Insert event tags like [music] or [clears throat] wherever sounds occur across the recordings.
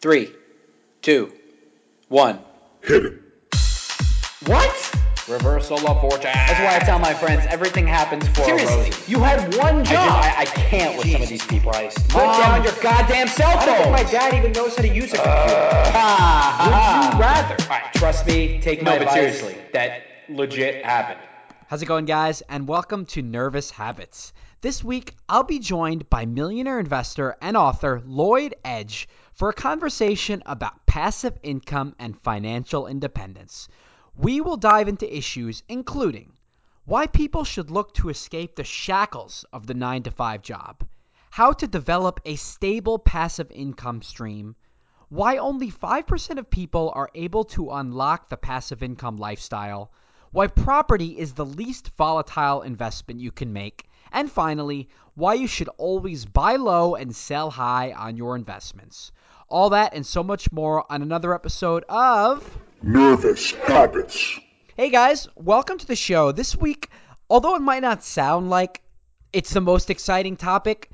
Three, two, one. Hit it. What? Reversal of fortune. That's why I tell my friends everything happens for Seriously, a reason. you had one I, job. just, I, I can't with some of these people. Christ. Put Mom, down your goddamn cell phone. I don't think my dad even knows how to use a computer. Ah, Would you rather? All right, trust me. Take No, my but advice. seriously. that legit happened. How's it going, guys? And welcome to Nervous Habits. This week, I'll be joined by millionaire investor and author Lloyd Edge for a conversation about passive income and financial independence. We will dive into issues including why people should look to escape the shackles of the 9 to 5 job, how to develop a stable passive income stream, why only 5% of people are able to unlock the passive income lifestyle, why property is the least volatile investment you can make, and finally, why you should always buy low and sell high on your investments. All that and so much more on another episode of. Nervous habits. Hey guys, welcome to the show. This week, although it might not sound like it's the most exciting topic,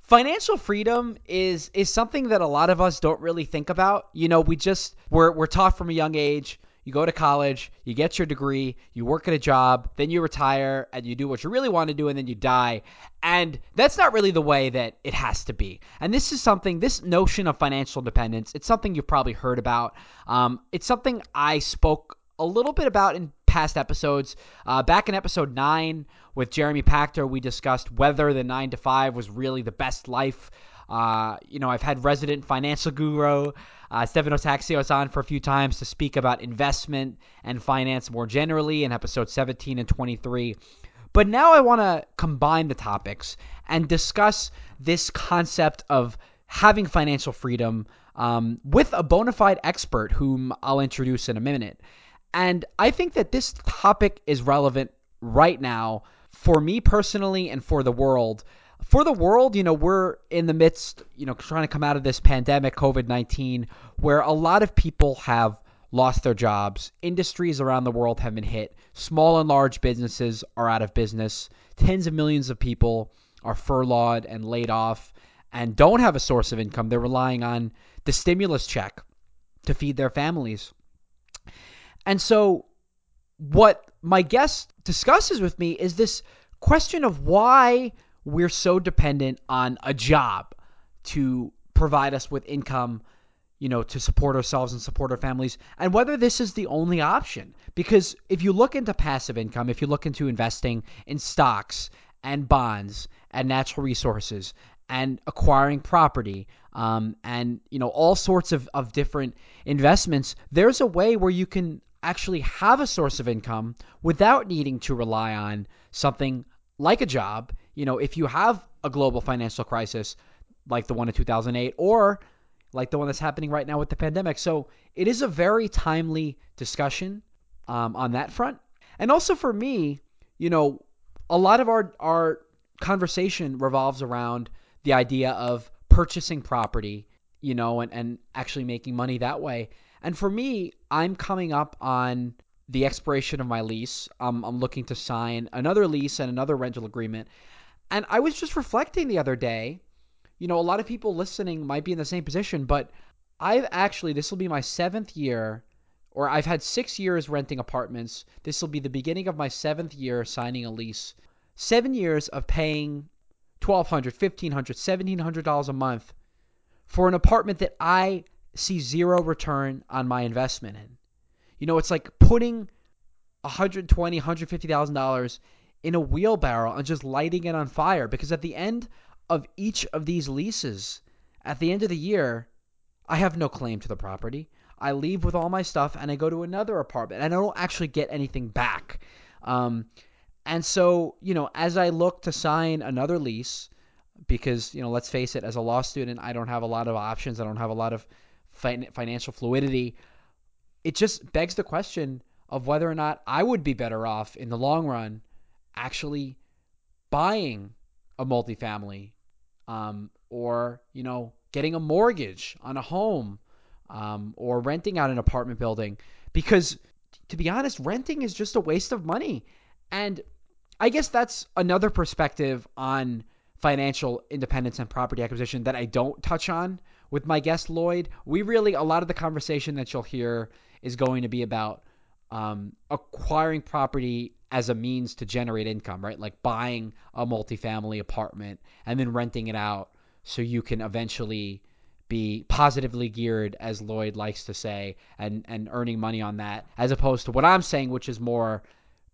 financial freedom is is something that a lot of us don't really think about. You know, we just we're we're taught from a young age. You go to college, you get your degree, you work at a job, then you retire and you do what you really want to do and then you die. And that's not really the way that it has to be. And this is something, this notion of financial independence, it's something you've probably heard about. Um, it's something I spoke a little bit about in past episodes. Uh, back in episode nine with Jeremy Pachter, we discussed whether the nine to five was really the best life. Uh, you know, I've had resident financial guru uh, Stefano Taxios on for a few times to speak about investment and finance more generally in episode 17 and 23. But now I want to combine the topics and discuss this concept of having financial freedom um, with a bona fide expert whom I'll introduce in a minute. And I think that this topic is relevant right now for me personally and for the world. For the world, you know, we're in the midst, you know, trying to come out of this pandemic, COVID 19, where a lot of people have lost their jobs. Industries around the world have been hit. Small and large businesses are out of business. Tens of millions of people are furloughed and laid off and don't have a source of income. They're relying on the stimulus check to feed their families. And so, what my guest discusses with me is this question of why we're so dependent on a job to provide us with income, you know, to support ourselves and support our families, and whether this is the only option. Because if you look into passive income, if you look into investing in stocks and bonds and natural resources and acquiring property um, and you know all sorts of, of different investments there's a way where you can actually have a source of income without needing to rely on something like a job you know if you have a global financial crisis like the one in 2008 or like the one that's happening right now with the pandemic so it is a very timely discussion um, on that front and also for me you know a lot of our our conversation revolves around the idea of purchasing property, you know, and, and actually making money that way. And for me, I'm coming up on the expiration of my lease. Um, I'm looking to sign another lease and another rental agreement. And I was just reflecting the other day, you know, a lot of people listening might be in the same position, but I've actually, this will be my seventh year, or I've had six years renting apartments. This will be the beginning of my seventh year signing a lease. Seven years of paying $1,200, $1,500, $1,700 a month for an apartment that I see zero return on my investment in. You know, it's like putting $120,000, $150,000 in a wheelbarrow and just lighting it on fire because at the end of each of these leases, at the end of the year, I have no claim to the property. I leave with all my stuff and I go to another apartment and I don't actually get anything back. Um, and so, you know, as I look to sign another lease, because, you know, let's face it, as a law student, I don't have a lot of options. I don't have a lot of fin- financial fluidity. It just begs the question of whether or not I would be better off in the long run actually buying a multifamily um, or, you know, getting a mortgage on a home um, or renting out an apartment building. Because, to be honest, renting is just a waste of money. And I guess that's another perspective on financial independence and property acquisition that I don't touch on with my guest Lloyd, we really a lot of the conversation that you'll hear is going to be about um, acquiring property as a means to generate income, right? Like buying a multifamily apartment and then renting it out so you can eventually be positively geared, as Lloyd likes to say, and and earning money on that, as opposed to what I'm saying, which is more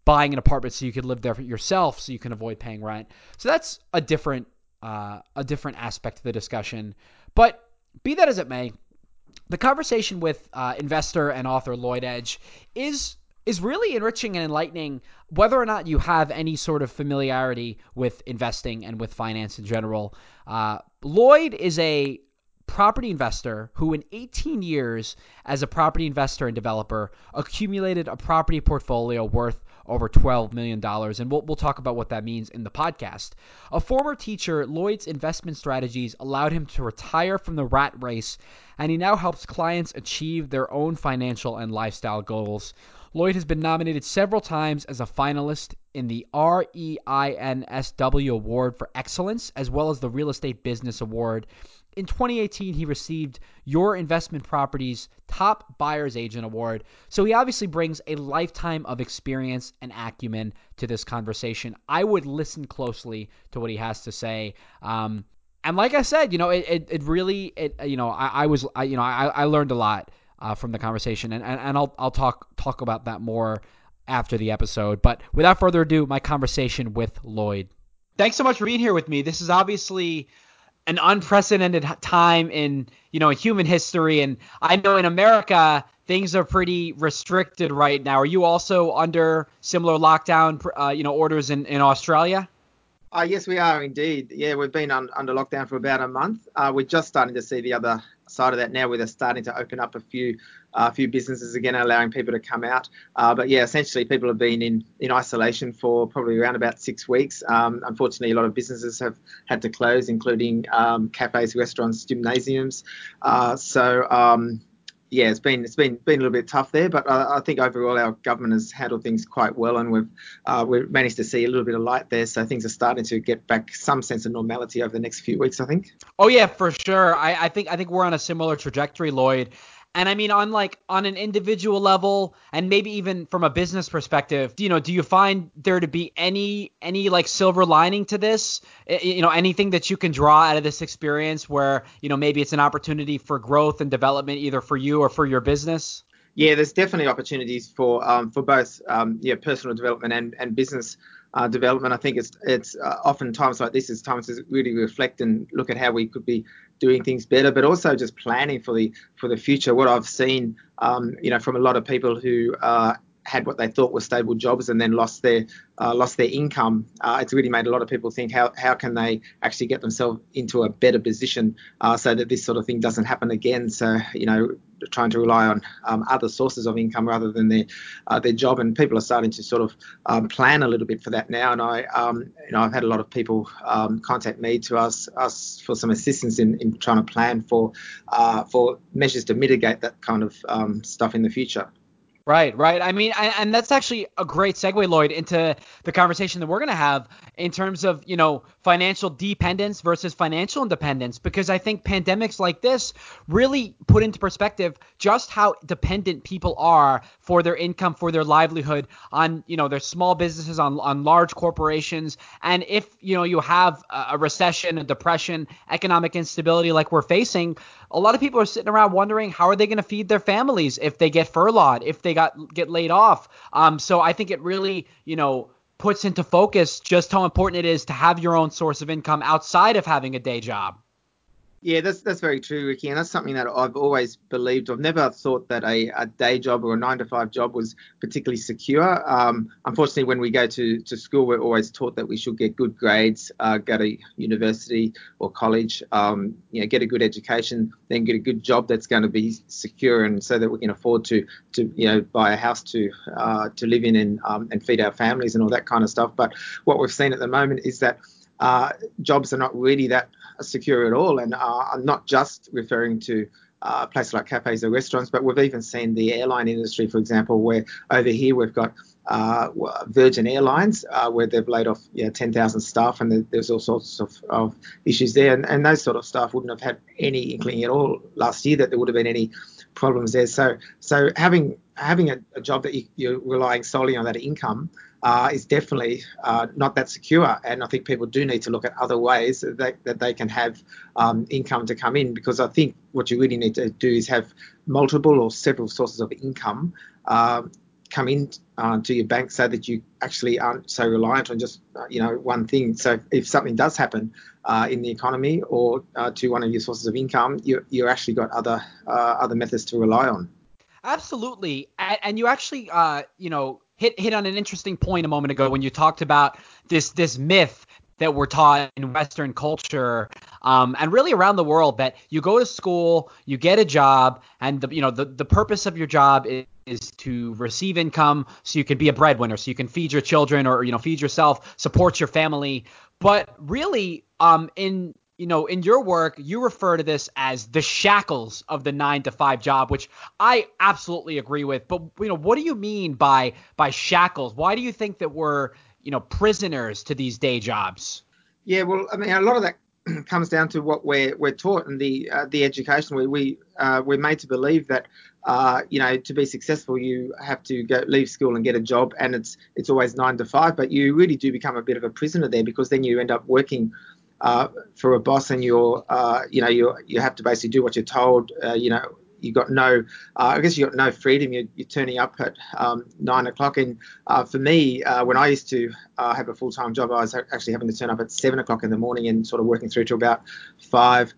buying an apartment so you can live there yourself, so you can avoid paying rent. So that's a different uh, a different aspect of the discussion. But be that as it may, the conversation with uh, investor and author Lloyd Edge is is really enriching and enlightening whether or not you have any sort of familiarity with investing and with finance in general. Uh, Lloyd is a property investor who, in 18 years as a property investor and developer, accumulated a property portfolio worth over $12 million. And we'll, we'll talk about what that means in the podcast. A former teacher, Lloyd's investment strategies allowed him to retire from the rat race, and he now helps clients achieve their own financial and lifestyle goals. Lloyd has been nominated several times as a finalist in the REINSW Award for Excellence, as well as the Real Estate Business Award. In 2018, he received Your Investment Properties Top Buyer's Agent Award. So he obviously brings a lifetime of experience and acumen to this conversation. I would listen closely to what he has to say. Um, and like I said, you know, it, it, it really, it, you know, I, I was, I, you know, I, I learned a lot uh, from the conversation, and, and, and I'll, I'll talk, talk about that more after the episode. But without further ado, my conversation with Lloyd. Thanks so much for being here with me. This is obviously an unprecedented time in you know human history. And i know in america things are pretty restricted right now. Are you also under similar lockdown uh, you know orders in, in australia? Uh, yes we are indeed. Yeah we've been on, under lockdown for about a month. Uh, we're just starting to see the other side of that now where they're starting to open up a few a uh, few businesses again, allowing people to come out. Uh, but yeah, essentially people have been in, in isolation for probably around about six weeks. Um, unfortunately, a lot of businesses have had to close, including um, cafes, restaurants, gymnasiums. Uh, so um, yeah, it's been it's been been a little bit tough there, but I, I think overall our government has handled things quite well, and we've uh, we've managed to see a little bit of light there. So things are starting to get back some sense of normality over the next few weeks, I think. Oh yeah, for sure. I, I think I think we're on a similar trajectory, Lloyd. And I mean, on like on an individual level, and maybe even from a business perspective, you know, do you find there to be any any like silver lining to this? You know, anything that you can draw out of this experience where you know maybe it's an opportunity for growth and development, either for you or for your business. Yeah, there's definitely opportunities for um, for both um, yeah personal development and and business uh, development. I think it's it's uh, often times like this is times to really reflect and look at how we could be doing things better, but also just planning for the for the future. What I've seen, um, you know, from a lot of people who uh, had what they thought were stable jobs and then lost their uh, lost their income. Uh, it's really made a lot of people think how how can they actually get themselves into a better position uh, so that this sort of thing doesn't happen again. So you know, trying to rely on um, other sources of income rather than their uh, their job, and people are starting to sort of um, plan a little bit for that now. And I um, you know I've had a lot of people um, contact me to ask us for some assistance in, in trying to plan for uh, for measures to mitigate that kind of um, stuff in the future. Right, right. I mean, and that's actually a great segue, Lloyd, into the conversation that we're going to have in terms of, you know, financial dependence versus financial independence, because I think pandemics like this really put into perspective just how dependent people are for their income, for their livelihood on, you know, their small businesses, on, on large corporations. And if, you know, you have a recession, a depression, economic instability like we're facing, a lot of people are sitting around wondering how are they going to feed their families if they get furloughed, if they got get laid off. Um, so I think it really, you know, puts into focus just how important it is to have your own source of income outside of having a day job. Yeah, that's that's very true, Ricky, and that's something that I've always believed. I've never thought that a, a day job or a nine to five job was particularly secure. Um, unfortunately, when we go to, to school, we're always taught that we should get good grades, uh, go to university or college, um, you know, get a good education, then get a good job that's going to be secure, and so that we can afford to to you know buy a house to uh, to live in and um, and feed our families and all that kind of stuff. But what we've seen at the moment is that uh, jobs are not really that secure at all. And uh, I'm not just referring to uh, places like cafes or restaurants, but we've even seen the airline industry, for example, where over here we've got uh, Virgin Airlines, uh, where they've laid off yeah, 10,000 staff, and there's all sorts of, of issues there. And, and, those sort of staff wouldn't have had any inkling at all last year that there would have been any problems there. So, so having having a, a job that you, are relying solely on that income uh, is definitely uh, not that secure. And I think people do need to look at other ways that that they can have um, income to come in because I think what you really need to do is have multiple or several sources of income. Um, come in uh, to your bank so that you actually aren't so reliant on just uh, you know one thing. So if something does happen uh, in the economy or uh, to one of your sources of income, you you actually got other uh, other methods to rely on. Absolutely, and, you actually uh, you know hit hit on an interesting point a moment ago when you talked about this this myth that we're taught in Western culture um, and really around the world that you go to school, you get a job, and the you know the, the purpose of your job is, is to receive income so you can be a breadwinner, so you can feed your children or you know feed yourself, support your family. But really, um, in you know, in your work, you refer to this as the shackles of the nine to five job, which I absolutely agree with. But you know, what do you mean by by shackles? Why do you think that we're you know prisoners to these day jobs? Yeah, well, I mean, a lot of that [clears throat] comes down to what we're we're taught in the uh, the education where we uh, we're made to believe that uh, you know to be successful you have to go leave school and get a job and it's it's always nine to five but you really do become a bit of a prisoner there because then you end up working uh, for a boss and you're, uh, you know, you you have to basically do what you're told. Uh, you know, you got no, uh, I guess you got no freedom. You're, you're turning up at um, nine o'clock. And uh, for me, uh, when I used to have a full-time job, I was actually having to turn up at seven o'clock in the morning and sort of working through to about five,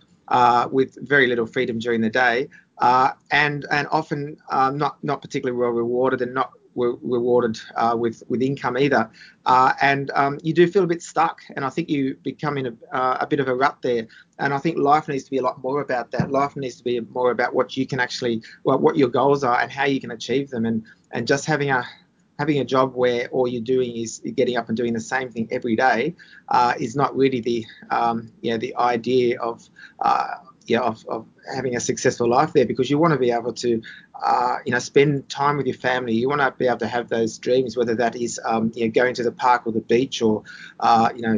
with very little freedom during the day. and and often not not particularly well rewarded and not were rewarded uh, with with income either, uh, and um, you do feel a bit stuck. And I think you become in a, uh, a bit of a rut there. And I think life needs to be a lot more about that. Life needs to be more about what you can actually, well, what your goals are and how you can achieve them. And and just having a having a job where all you're doing is getting up and doing the same thing every day uh, is not really the um, you know, the idea of uh, yeah, of, of having a successful life there because you want to be able to, uh, you know, spend time with your family. You want to be able to have those dreams, whether that is, um, you know, going to the park or the beach or, uh, you know,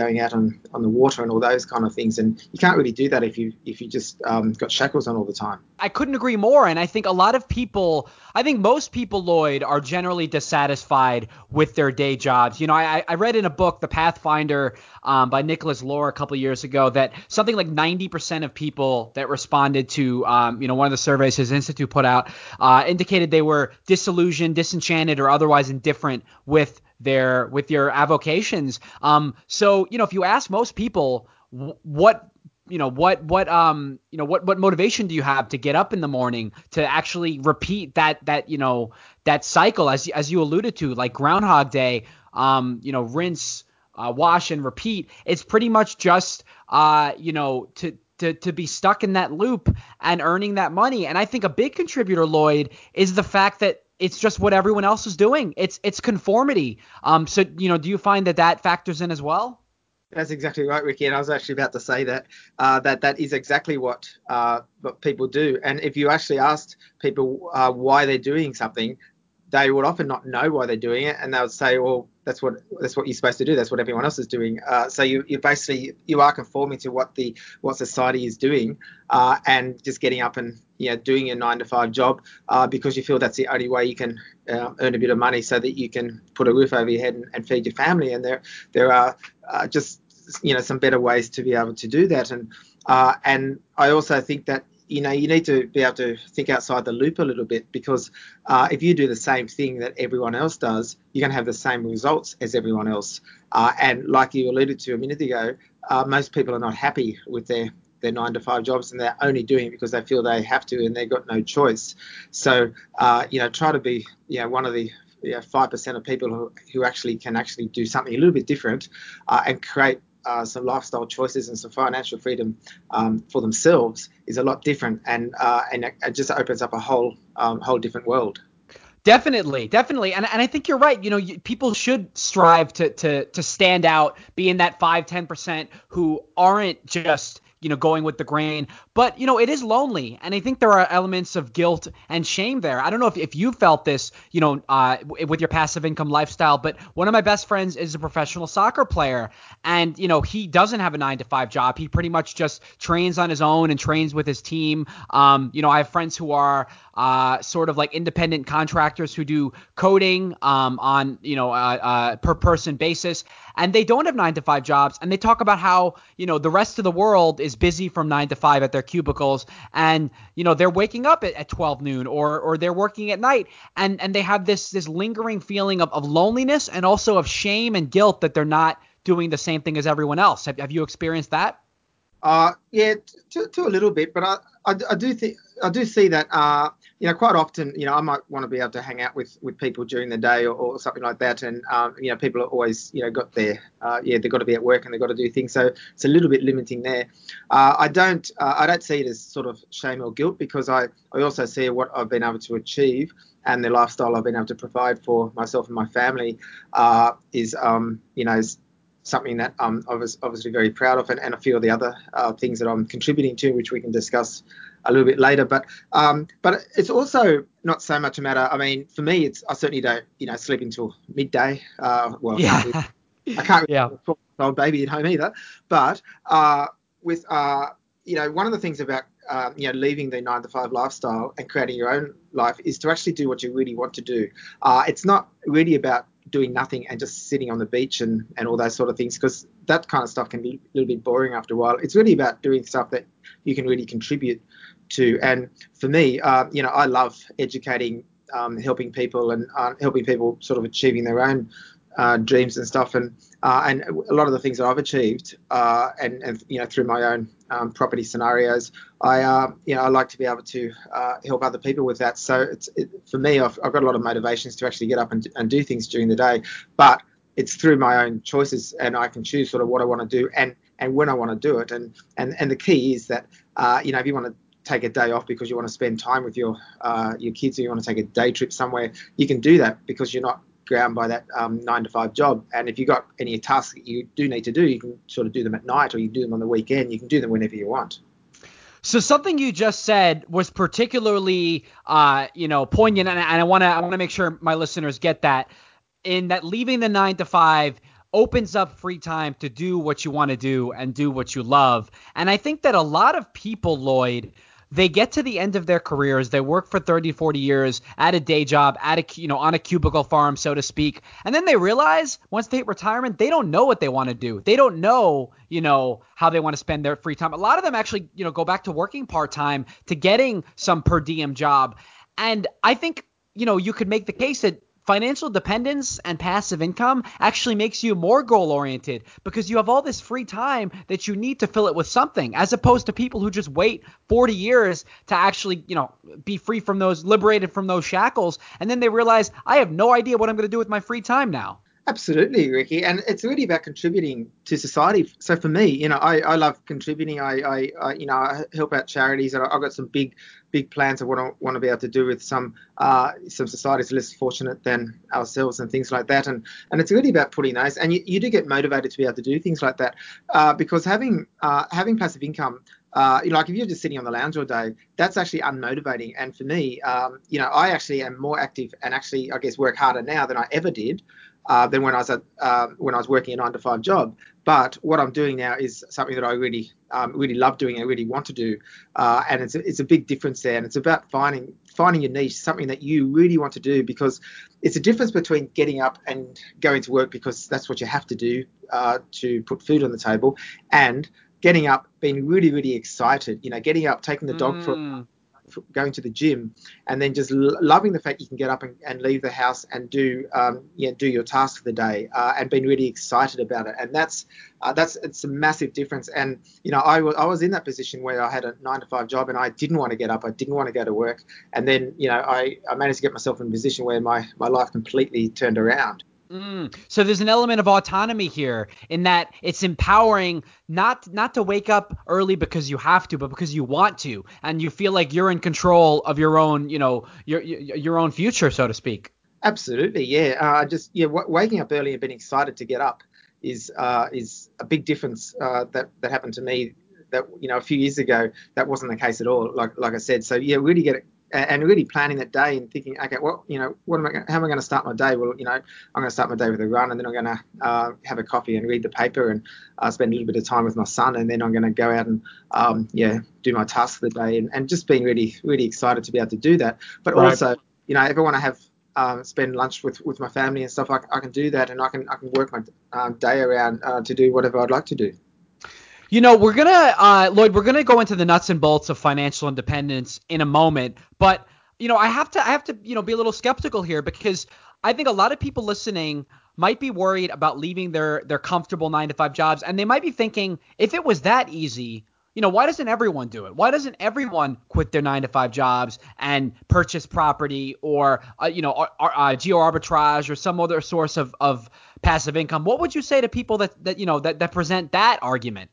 going out on, on the water and all those kind of things. And you can't really do that if you if you just um, got shackles on all the time. I couldn't agree more. And I think a lot of people, I think most people, Lloyd, are generally dissatisfied with their day jobs. You know, I, I read in a book, The Pathfinder, um, by Nicholas Lore a couple years ago, that something like 90% of people that responded to, um, you know, one of the surveys his institute put out uh, indicated they were disillusioned, disenchanted, or otherwise indifferent with their with your avocations. Um, so you know, if you ask most people what you know what what um you know what what motivation do you have to get up in the morning to actually repeat that that you know that cycle as as you alluded to like groundhog day um you know rinse uh, wash and repeat it's pretty much just uh you know to to, to be stuck in that loop and earning that money. And I think a big contributor, Lloyd, is the fact that it's just what everyone else is doing. It's it's conformity. Um, so you know, do you find that that factors in as well? That's exactly right, Ricky. And I was actually about to say that uh, that that is exactly what uh, what people do. And if you actually asked people uh, why they're doing something, they would often not know why they're doing it, and they would say, "Well, that's what that's what you're supposed to do. That's what everyone else is doing." Uh, so you you basically you are conforming to what the what society is doing, uh, and just getting up and you know doing your nine to five job uh, because you feel that's the only way you can uh, earn a bit of money so that you can put a roof over your head and, and feed your family. And there there are uh, just you know some better ways to be able to do that. And uh, and I also think that you know, you need to be able to think outside the loop a little bit because uh, if you do the same thing that everyone else does, you're going to have the same results as everyone else. Uh, and like you alluded to a minute ago, most people are not happy with their their nine to five jobs and they're only doing it because they feel they have to and they've got no choice. So, uh, you know, try to be, you know, one of the five percent of people who, who actually can actually do something a little bit different uh, and create uh, some lifestyle choices and some financial freedom um, for themselves is a lot different, and uh, and it just opens up a whole um, whole different world. Definitely, definitely, and and I think you're right. You know, you, people should strive to to to stand out, be in that five ten percent who aren't just you know, going with the grain. But, you know, it is lonely. And I think there are elements of guilt and shame there. I don't know if, if you felt this, you know, uh, with your passive income lifestyle, but one of my best friends is a professional soccer player. And, you know, he doesn't have a nine to five job. He pretty much just trains on his own and trains with his team. Um, you know, I have friends who are uh, sort of like independent contractors who do coding um, on, you know, uh, uh per person basis. And they don't have nine to five jobs. And they talk about how, you know, the rest of the world is is busy from nine to five at their cubicles, and you know they're waking up at, at 12 noon or or they're working at night, and and they have this this lingering feeling of, of loneliness and also of shame and guilt that they're not doing the same thing as everyone else. Have, have you experienced that? Uh, yeah, to, to a little bit, but I, I, I do think I do see that. Uh, you know, quite often, you know, I might want to be able to hang out with, with people during the day or, or something like that, and um, you know, people are always, you know, got their, uh, yeah, they've got to be at work and they've got to do things, so it's a little bit limiting there. Uh, I don't, uh, I don't see it as sort of shame or guilt because I, I also see what I've been able to achieve and the lifestyle I've been able to provide for myself and my family uh, is, um, you know, is something that I'm obviously very proud of, and, and a few of the other uh, things that I'm contributing to, which we can discuss a little bit later. But um, but it's also not so much a matter. I mean, for me, it's I certainly don't you know sleep until midday. Uh, well, yeah. I can't, really, I can't really yeah. old baby at home either. But uh, with uh, you know, one of the things about um, you know leaving the nine to five lifestyle and creating your own life is to actually do what you really want to do. Uh, it's not really about doing nothing and just sitting on the beach and, and all those sort of things because that kind of stuff can be a little bit boring after a while. It's really about doing stuff that you can really contribute to. And for me, uh, you know, I love educating, um, helping people and uh, helping people sort of achieving their own uh, dreams and stuff. And uh, and a lot of the things that I've achieved, uh, and and you know through my own um, property scenarios, I uh, you know I like to be able to help other people with that. So it's it, for me, I've, I've got a lot of motivations to actually get up and, and do things during the day, but it's through my own choices, and I can choose sort of what I want to do and and when I want to do it. And and and the key is that uh, you know if you want to take a day off because you want to spend time with your uh, your kids or you want to take a day trip somewhere, you can do that because you're not ground by that um, nine to five job. And if you've got any tasks that you do need to do, you can sort of do them at night or you do them on the weekend. You can do them whenever you want. So something you just said was particularly, uh, you know, poignant, and, I want to I want to make sure my listeners get that. In that, leaving the nine to five opens up free time to do what you want to do and do what you love. And I think that a lot of people, Lloyd, they get to the end of their careers, they work for 30, 40 years at a day job, at a you know on a cubicle farm, so to speak, and then they realize once they hit retirement, they don't know what they want to do. They don't know you know how they want to spend their free time. A lot of them actually you know go back to working part time to getting some per diem job, and I think you know you could make the case that financial dependence and passive income actually makes you more goal oriented because you have all this free time that you need to fill it with something as opposed to people who just wait 40 years to actually you know be free from those liberated from those shackles and then they realize i have no idea what i'm going to do with my free time now Absolutely, Ricky, and it's really about contributing to society. So for me, you know, I, I love contributing. I, I, I you know I help out charities, and I've got some big big plans of what I want to be able to do with some uh, some societies less fortunate than ourselves and things like that. And and it's really about putting those. And you, you do get motivated to be able to do things like that uh, because having uh, having passive income. Uh, like if you're just sitting on the lounge all day, that's actually unmotivating. And for me, um, you know, I actually am more active and actually, I guess, work harder now than I ever did uh, than when I was at uh, when I was working a nine to five job. But what I'm doing now is something that I really um, really love doing and really want to do, uh, and it's a, it's a big difference there. And it's about finding finding your niche, something that you really want to do, because it's a difference between getting up and going to work because that's what you have to do uh, to put food on the table, and getting up, being really really excited. You know, getting up, taking the dog mm. for going to the gym and then just loving the fact you can get up and, and leave the house and do um, do your task for the day uh, and being really excited about it. And that's uh, that's it's a massive difference. And you know I, w- I was in that position where I had a nine to five job and I didn't want to get up. I didn't want to go to work. And then you know I, I managed to get myself in a position where my, my life completely turned around Mm. So there's an element of autonomy here in that it's empowering not not to wake up early because you have to, but because you want to, and you feel like you're in control of your own, you know, your your, own future, so to speak. Absolutely, yeah. Uh, just yeah, w- waking up early and being excited to get up is uh, is a big difference uh, that that happened to me. That you know a few years ago that wasn't the case at all. Like like I said, so yeah, really get it and really planning that day and thinking, okay, well, you know, what am I, how am I going to start my day? Well, you know, I'm going to start my day with a run, and then I'm going to uh, have a coffee and read the paper and uh, spend a little bit of time with my son, and then I'm going to go out and um, yeah, do my tasks of the day, and, and just being really really excited to be able to do that. But Right. also, you know, if I want to have um, spend lunch with, with my family and stuff, I, I can do that, and I can I can work my um, day around uh, to do whatever I'd like to do. You know, we're gonna, uh, Lloyd, we're gonna go into the nuts and bolts of financial independence in a moment, but you know, I have to, I have to, you know, be a little skeptical here because I think a lot of people listening might be worried about leaving their their comfortable nine to five jobs, and they might be thinking, if it was that easy, you know, why doesn't everyone do it? Why doesn't everyone quit their nine to five jobs and purchase property or, uh, you know, ar- ar- uh, geo arbitrage or some other source of, of passive income? What would you say to people that, that you know that, that present that argument?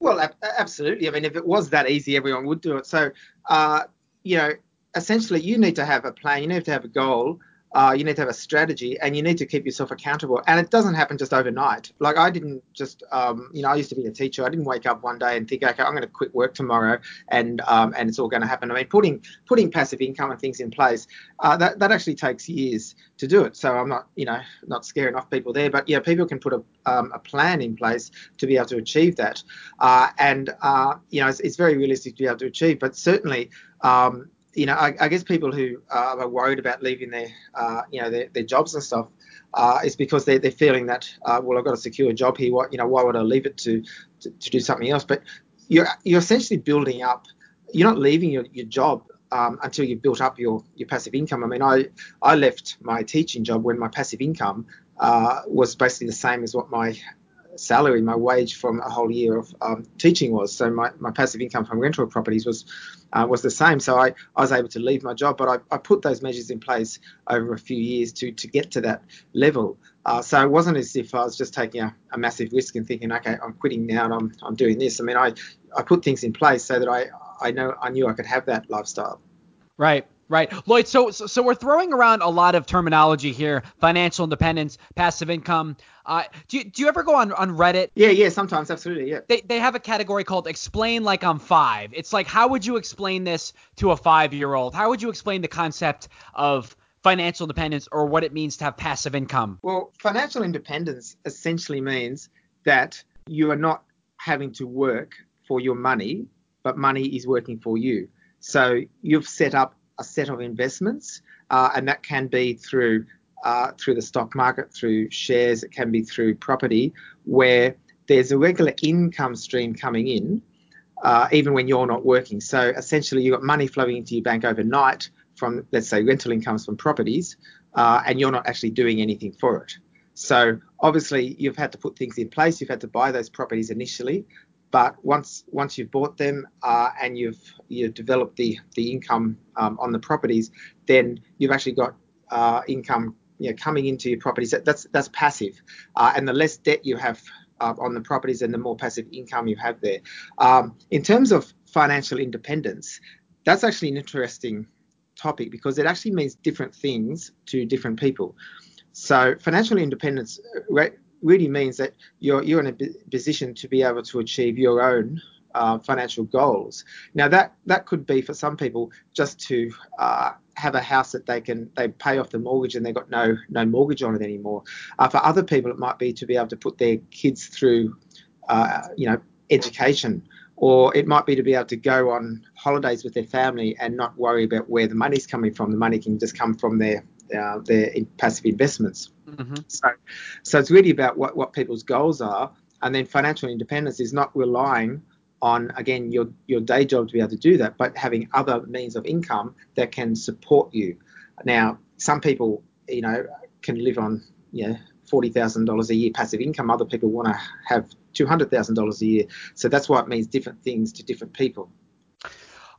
Well, ab- absolutely. I mean, if it was that easy, everyone would do it. So, uh, you know, essentially, you need to have a plan. You need to have a goal. Uh, you need to have a strategy, and you need to keep yourself accountable. And it doesn't happen just overnight. Like I didn't just, um, you know, I used to be a teacher. I didn't wake up one day and think, okay, I'm going to quit work tomorrow, and um, and it's all going to happen. I mean, putting putting passive income and things in place, uh, that that actually takes years to do it. So I'm not, you know, not scaring off people there. But yeah, people can put a um, a plan in place to be able to achieve that. Uh, and uh, you know, it's, it's very realistic to be able to achieve. But certainly, um, you know, I, I guess people who are worried about leaving their, uh, you know, their, their jobs and stuff, uh, is because they're, they're feeling that, uh, well, I've got a secure job here. What, you know, why would I leave it to, to, to do something else? But you're you're essentially building up. You're not leaving your, your job um, until you've built up your, your passive income. I mean, I I left my teaching job when my passive income uh, was basically the same as what my salary, my wage from a whole year of um, teaching was. So my, my passive income from rental properties was uh, was the same. So I, I was able to leave my job, but I, I put those measures in place over a few years to to get to that level. Uh, so it wasn't as if I was just taking a, a massive risk and thinking, okay, I'm quitting now and I'm I'm doing this. I mean, I I put things in place so that I I know I knew I could have that lifestyle. Right, right. Lloyd, so, so so we're throwing around a lot of terminology here: financial independence, passive income. Uh, do you, do you ever go on on Reddit? Yeah, yeah, sometimes absolutely, yeah. They they have a category called "Explain like I'm five. It's like how would you explain this to a five year old? How would you explain the concept of financial independence or what it means to have passive income? Well, financial independence essentially means that you are not having to work for your money, but money is working for you. So you've set up a set of investments, uh, and that can be through uh, through the stock market, through shares, it can be through property, where there's a regular income stream coming in, uh, even when you're not working. So essentially, you've got money flowing into your bank overnight from, let's say, rental incomes from properties, uh, and you're not actually doing anything for it. So obviously, you've had to put things in place. You've had to buy those properties initially, but once once you've bought them uh, and you've you've developed the the income um, on the properties, then you've actually got uh, income you know, coming into your properties. That, that's that's passive, uh, and the less debt you have uh, on the properties, and the more passive income you have there. Um, in terms of financial independence, that's actually an interesting topic because it actually means different things to different people. So financial independence re- really means that you're you're in a position to be able to achieve your own uh, financial goals. Now that that could be for some people just to uh, have a house that they can they pay off the mortgage and they've got no no mortgage on it anymore. Uh, for other people, it might be to be able to put their kids through uh, you know education. Or it might be to be able to go on holidays with their family and not worry about where the money's coming from. The money can just come from their uh, their in passive investments. Mm-hmm. So, so it's really about what, what people's goals are, and then financial independence is not relying on again your your day job to be able to do that, but having other means of income that can support you. Now, some people, you know, can live on you know forty thousand dollars a year passive income. Other people want to have two hundred thousand dollars a year. So that's why it means different things to different people.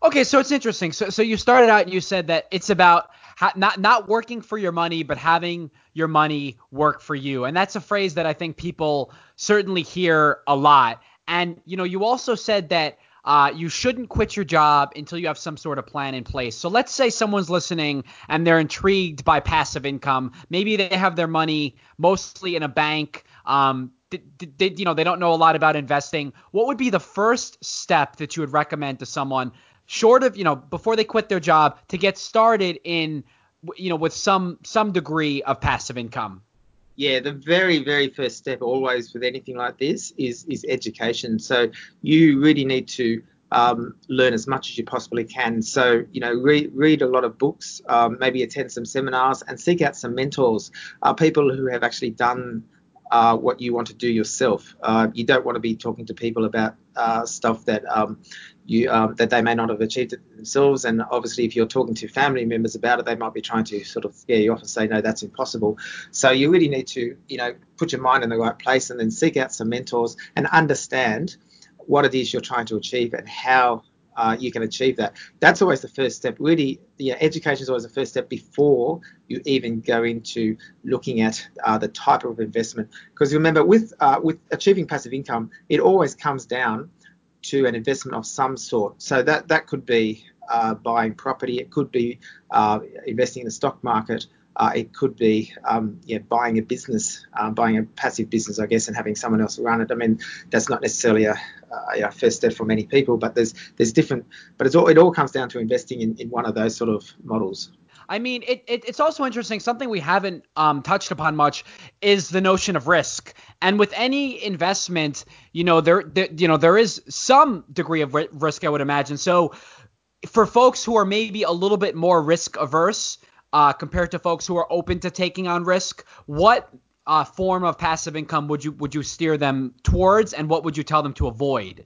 Okay, so it's interesting. So so you started out and you said that it's about ha- not not working for your money, but having your money work for you. And that's a phrase that I think people certainly hear a lot. And you know, you also said that uh, you shouldn't quit your job until you have some sort of plan in place. So let's say someone's listening and they're intrigued by passive income. Maybe they have their money mostly in a bank. Um, they, they, you know, they don't know a lot about investing. What would be the first step that you would recommend to someone, short of you know, before they quit their job, to get started in, you know, with some some degree of passive income? Yeah, the very, very first step always with anything like this is is education. So you really need to um, learn as much as you possibly can. So you know, read read a lot of books, um, maybe attend some seminars, and seek out some mentors, uh, people who have actually done uh, what you want to do yourself. Uh, you don't want to be talking to people about uh, stuff that um, you um, that they may not have achieved it themselves. And obviously, if you're talking to family members about it, they might be trying to sort of scare you off and say, no, that's impossible. So you really need to, you know, put your mind in the right place and then seek out some mentors and understand what it is you're trying to achieve and how uh, you can achieve that. That's always the first step. Really, know, education is always the first step before you even go into looking at uh, the type of investment. Because remember, with uh, with achieving passive income, it always comes down to an investment of some sort. So that that could be uh, buying property. It could be uh, investing in the stock market. Uh, it could be um, buying a business, um, buying a passive business, I guess, and having someone else run it. I mean, that's not necessarily a, a first step for many people, but there's there's different. But all, it all comes down to investing in, in one of those sort of models. I mean, it, it, it's also interesting. Something we haven't um, touched upon much is the notion of risk. And with any investment, you know, there, there you know, there is some degree of risk, I would imagine. So, for folks who are maybe a little bit more risk averse, uh, compared to folks who are open to taking on risk. What uh, form of passive income would you would you steer them towards, and what would you tell them to avoid?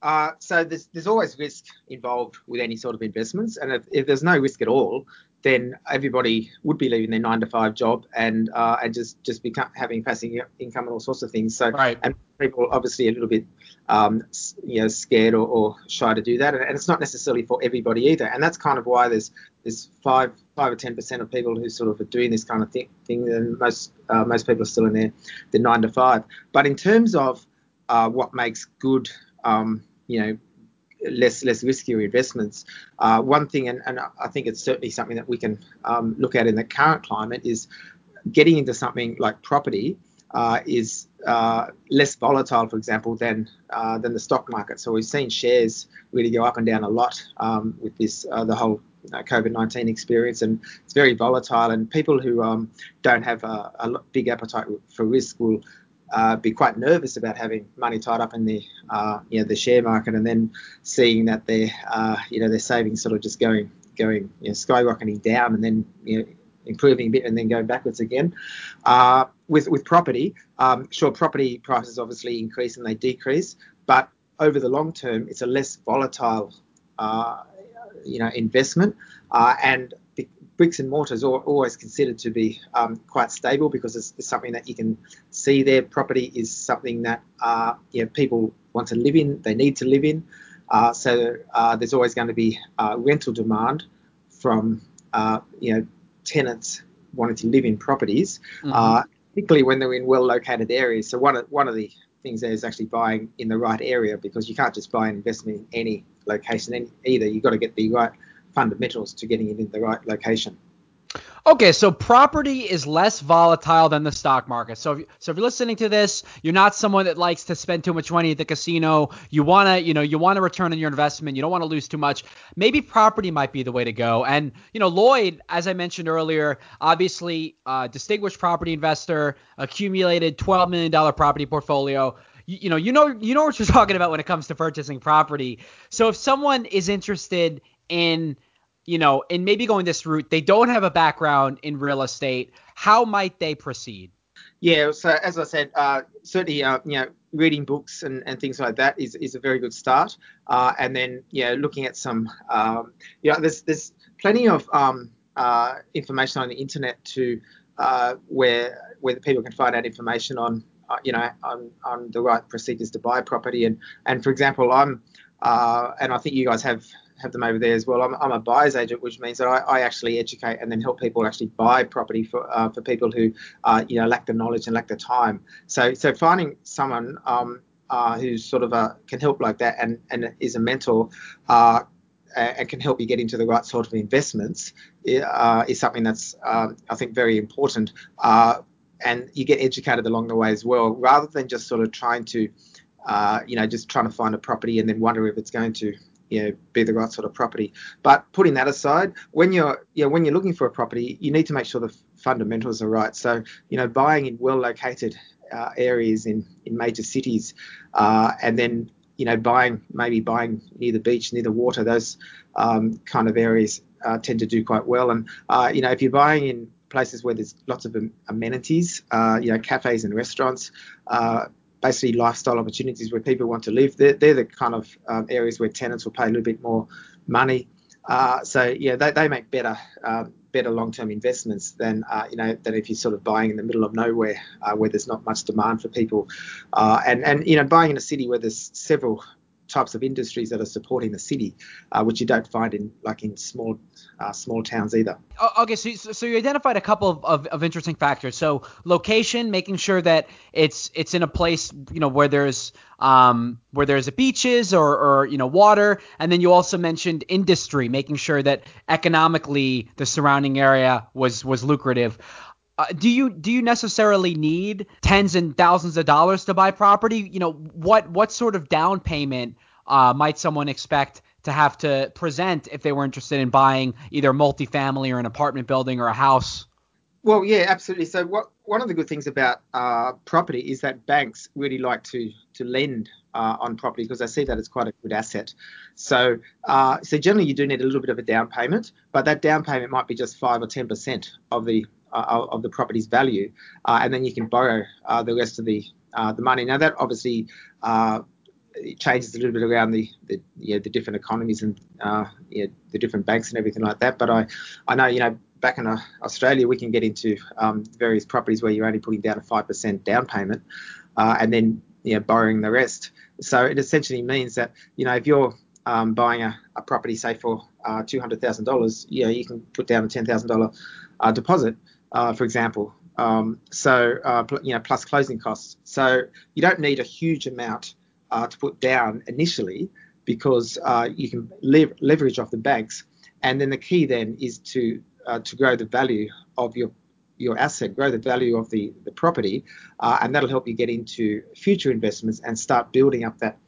Uh, so there's there's always risk involved with any sort of investments, and if, if there's no risk at all, then everybody would be leaving their nine to five job and uh, and just just become having passing income and all sorts of things. So right. and people obviously a little bit um, you know scared or, or, shy to do that, and, it's not necessarily for everybody either. And that's kind of why there's there's five five or ten percent of people who sort of are doing this kind of thing, thing and most uh, most people are still in their their nine to five. But in terms of uh, what makes good um, you know less less riskier investments. Uh, one thing, and, and, I think it's certainly something that we can um, look at in the current climate, is getting into something like property uh, is uh, less volatile, for example, than uh, than the stock market. So we've seen shares really go up and down a lot um, with this uh, the whole uh, COVID-19 experience, and it's very volatile. And people who um, don't have a, a big appetite for risk will uh, be quite nervous about having money tied up in the uh, you know the share market and then seeing that their uh, you know their savings sort of just going going you know, skyrocketing down and then you know improving a bit and then going backwards again. Uh, with with property, um, sure, property prices obviously increase and they decrease, but over the long term, it's a less volatile uh, you know investment uh, and bricks and mortars are always considered to be um, quite stable because it's, it's, something that you can see their Property is something that uh, you know, people want to live in, they need to live in. Uh, so uh, there's always going to be uh, rental demand from uh, you know tenants wanting to live in properties, mm-hmm. Uh, particularly when they're in well-located areas. So one of one of the things there is actually buying in the right area because you can't just buy an investment in any location either. You've got to get the right fundamentals to getting it in the right location. Okay, so property is less volatile than the stock market. So, if, so if you're listening to this, you're not someone that likes to spend too much money at the casino. You wanna, you know, you want to return on your investment. You don't want to lose too much. Maybe property might be the way to go. And you know, Lloyd, as I mentioned earlier, obviously, uh, distinguished property investor, accumulated 12 million dollar property portfolio. You, you know, you know, you know what you're [laughs] talking about when it comes to purchasing property. So, if someone is interested in you know, in maybe going this route, they don't have a background in real estate. How might they proceed? Yeah, so as I said, uh, certainly, uh, you know, reading books and, and things like that is, is a very good start. Uh, and then, yeah, looking at some, um, you know, there's there's plenty of um, uh, information on the internet to uh, where where people can find out information on, uh, you know, on, on the right procedures to buy property. And and for example, I'm and I think you guys have have them over there as well. I'm, I'm a buyer's agent, which means that I, I, actually educate and then help people actually buy property for uh, for people who uh, you know lack the knowledge and lack the time. So so finding someone um, uh, who's sort of a can help like that and and is a mentor. Uh, and can help you get into the right sort of investments uh, is something that's um, I think very important. Uh, and you get educated along the way as well, rather than just sort of trying to uh, you know, just trying to find a property and then wonder if it's going to, you know, be the right sort of property. But putting that aside, when you're, you know, when you're looking for a property, you need to make sure the fundamentals are right. So, you know, buying in well-located uh, areas in in major cities, uh, and then you know, buying maybe buying near the beach, near the water, those um, kind of areas uh, tend to do quite well. And uh, you know, if you're buying in places where there's lots of amenities, uh, you know, cafes and restaurants, uh, basically lifestyle opportunities where people want to live. They're, they're the kind of um, areas where tenants will pay a little bit more money. Uh, so yeah, they, they make better uh, better long-term investments than uh, you know than if you're sort of buying in the middle of nowhere uh, where there's not much demand for people, uh, and and you know buying in a city where there's several types of industries that are supporting the city, uh, which you don't find in like in small uh, small towns either. Okay, so so you identified a couple of, of, of, interesting factors. So location, making sure that it's it's in a place you know where there's um, where there's a beaches or, or you know water, and then you also mentioned industry, making sure that economically the surrounding area was was lucrative. Uh, do you do you necessarily need tens and thousands of dollars to buy property? You know, what what sort of down payment uh, might someone expect to have to present if they were interested in buying either a multifamily or an apartment building or a house? Well, yeah, absolutely. So, what one of the good things about uh, property is that banks really like to to lend uh, on property because they see that it's quite a good asset. So, uh, so generally you do need a little bit of a down payment, but that down payment might be just five or ten percent of the uh, of the property's value, uh, and then you can borrow uh, the rest of the the money. Now that obviously it changes a little bit around the the, you know, the different economies and you know, the different banks and everything like that. But I I know you know back in Australia we can get into um, various properties where you're only putting down a five percent down payment, and then you know borrowing the rest. So it essentially means that you know if you're um, buying a, a, property, say for uh, two hundred thousand dollars, you know you can put down a ten thousand uh, deposit, uh, for example. Um, so uh, you know, plus closing costs. So you don't need a huge amount uh, to put down initially because uh, you can lev- leverage off the banks. And then the key then is to uh, to grow the value of your your asset, grow the value of the the property, uh, and that'll help you get into future investments and start building up that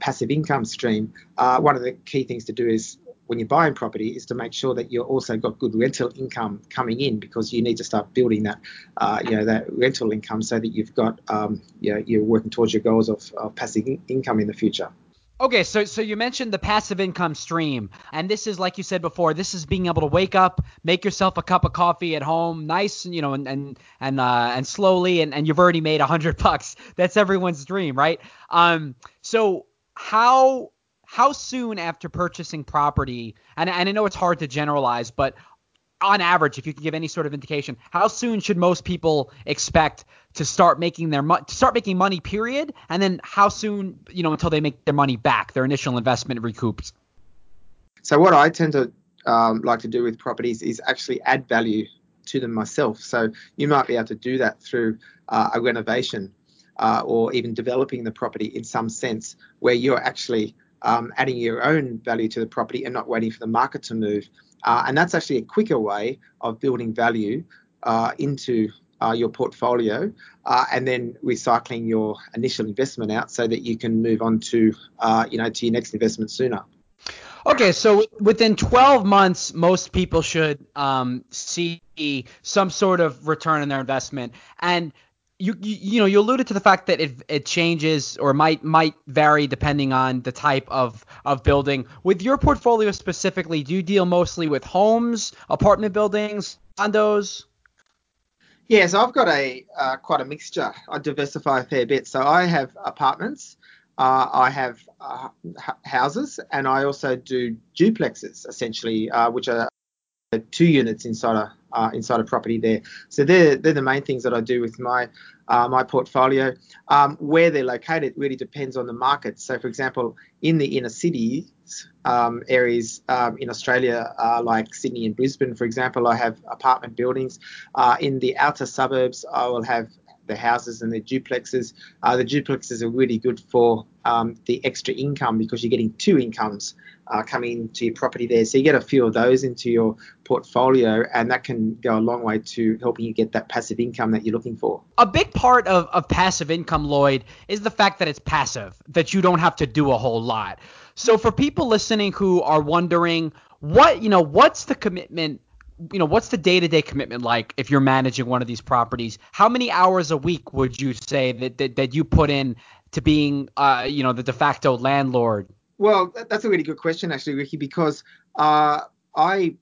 passive income stream. one of the key things to do is when you're buying property is to make sure that you've also got good rental income coming in because you need to start building that, uh, you know, that rental income so that you've got, um, you know, you're working towards your goals of, of passive in- income in the future. Okay, so so you mentioned the passive income stream, and this is like you said before. This is being able to wake up, make yourself a cup of coffee at home, nice, you know, and and and uh, and slowly, and, and you've already made a hundred bucks. That's everyone's dream, right? Um, so how how soon after purchasing property, and, and I know it's hard to generalize, but on average, if you can give any sort of indication, how soon should most people expect to start making their money, start making money, period, and then how soon, you know, until they make their money back, their initial investment recouped? So what I tend to um, like to do with properties is actually add value to them myself. So you might be able to do that through uh, a renovation uh, or even developing the property in some sense, where you're actually um, adding your own value to the property and not waiting for the market to move. Uh, and that's actually a quicker way of building value uh, into uh, your portfolio uh, and then recycling your initial investment out so that you can move on to uh, you know to your next investment sooner. Okay, so within 12 months, most people should um, see some sort of return on their investment. And you, you, you know you alluded to the fact that it it changes or might might vary depending on the type of of building. With your portfolio specifically, do you deal mostly with homes, apartment buildings, condos? Yeah, so I've got a uh, quite a mixture. I diversify a fair bit. So I have apartments, uh, I have uh, houses, and I also do duplexes, essentially, uh, which are two units inside a uh, inside a property there. So they're they're the main things that I do with my uh, my portfolio. Um, where they're located really depends on the market. So, for example, in the inner cities um, areas um, in Australia, uh, like Sydney and Brisbane, for example, I have apartment buildings. Uh, in the outer suburbs, I will have the houses and the duplexes. Uh, the duplexes are really good for um, the extra income because you're getting two incomes uh, coming into your property there. So you get a few of those into your portfolio, and that can go a long way to helping you get that passive income that you're looking for. A big part of, of passive income, Lloyd, is the fact that it's passive, that you don't have to do a whole lot. So for people listening who are wondering what, you know, what's the commitment you know, what's the day-to-day commitment like if you're managing one of these properties? How many hours a week would you say that that, that you put in to being, uh, you know, the de facto landlord? Well, that's a really good question, actually, Ricky, because uh, I,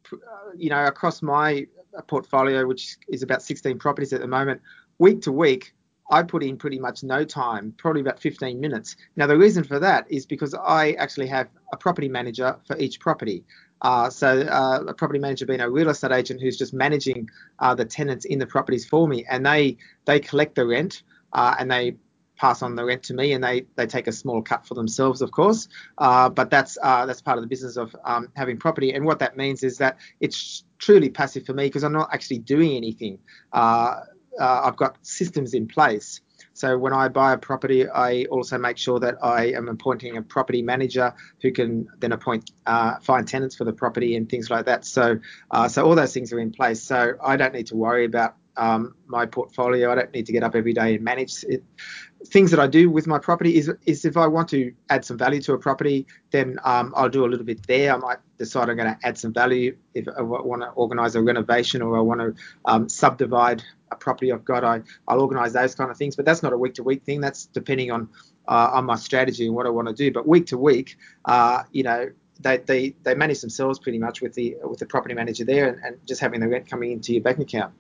you know, across my portfolio, which is about 16 properties at the moment, week to week, I put in pretty much no time, probably about 15 minutes. Now, the reason for that is because I actually have a property manager for each property. Uh, so, uh, a property manager being a real estate agent who's just managing uh, the tenants in the properties for me, and they they collect the rent uh, and they pass on the rent to me, and they they take a small cut for themselves, of course. Uh, but that's uh, that's part of the business of um, having property, and what that means is that it's truly passive for me because I'm not actually doing anything I've got systems in place. So when I buy a property, I also make sure that I am appointing a property manager who can then appoint uh, find tenants for the property and things like that. So uh, so all those things are in place. So I don't need to worry about um, my portfolio. I don't need to get up every day and manage it. Things that I do with my property is is if I want to add some value to a property, then um, I'll do a little bit there. I might decide I'm going to add some value if I want to organise a renovation or I want to um, subdivide a property I've got. I I'll organise those kind of things, but that's not a week to week thing. That's depending on uh, on my strategy and what I want to do. But week to week, uh, you know, they, they, they manage themselves pretty much with the with the property manager there and, and just having the rent coming into your bank account.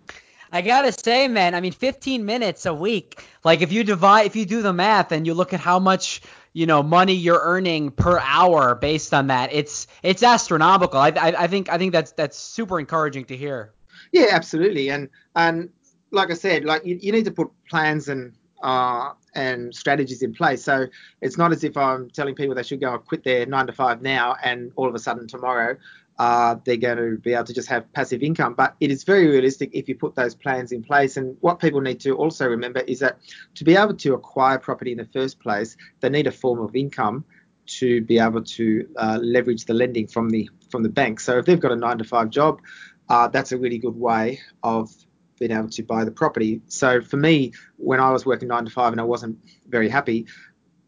I gotta say, man, I mean, 15 minutes a week. Like, if you divide, if you do the math and you look at how much, you know, money you're earning per hour based on that, it's it's astronomical. I, I, I think I think that's that's super encouraging to hear. Yeah, absolutely. And and like I said, like you, you need to put plans and uh, and strategies in place. So it's not as if I'm telling people they should go and quit their nine to five now and all of a sudden tomorrow uh, they're going to be able to just have passive income. But it is very realistic if you put those plans in place. And what people need to also remember is that to be able to acquire property in the first place, they need a form of income to be able to uh, leverage the lending from the from the bank. So if they've got a nine to five job, uh, that's a really good way of being able to buy the property. So for me, when I was working nine to five and I wasn't very happy,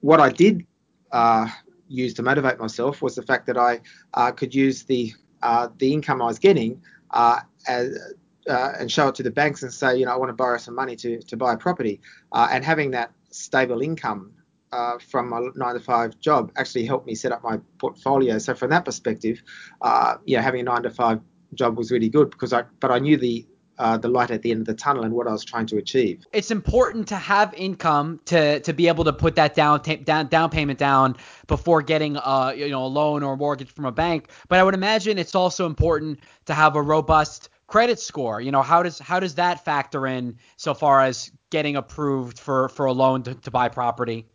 what I did uh, use to motivate myself was the fact that I uh, could use the uh, the income I was getting uh, as, uh, and show it to the banks and say, you know, I want to borrow some money to to buy a property, uh, and having that stable income. from my nine to five job actually helped me set up my portfolio. So from that perspective, yeah, having a nine to five job was really good because I, but I knew the uh, the light at the end of the tunnel and what I was trying to achieve. It's important to have income to to be able to put that down ta- down down payment down before getting a you know a loan or a mortgage from a bank. But I would imagine it's also important to have a robust credit score. You know how does how does that factor in so far as getting approved for for a loan to, to buy property?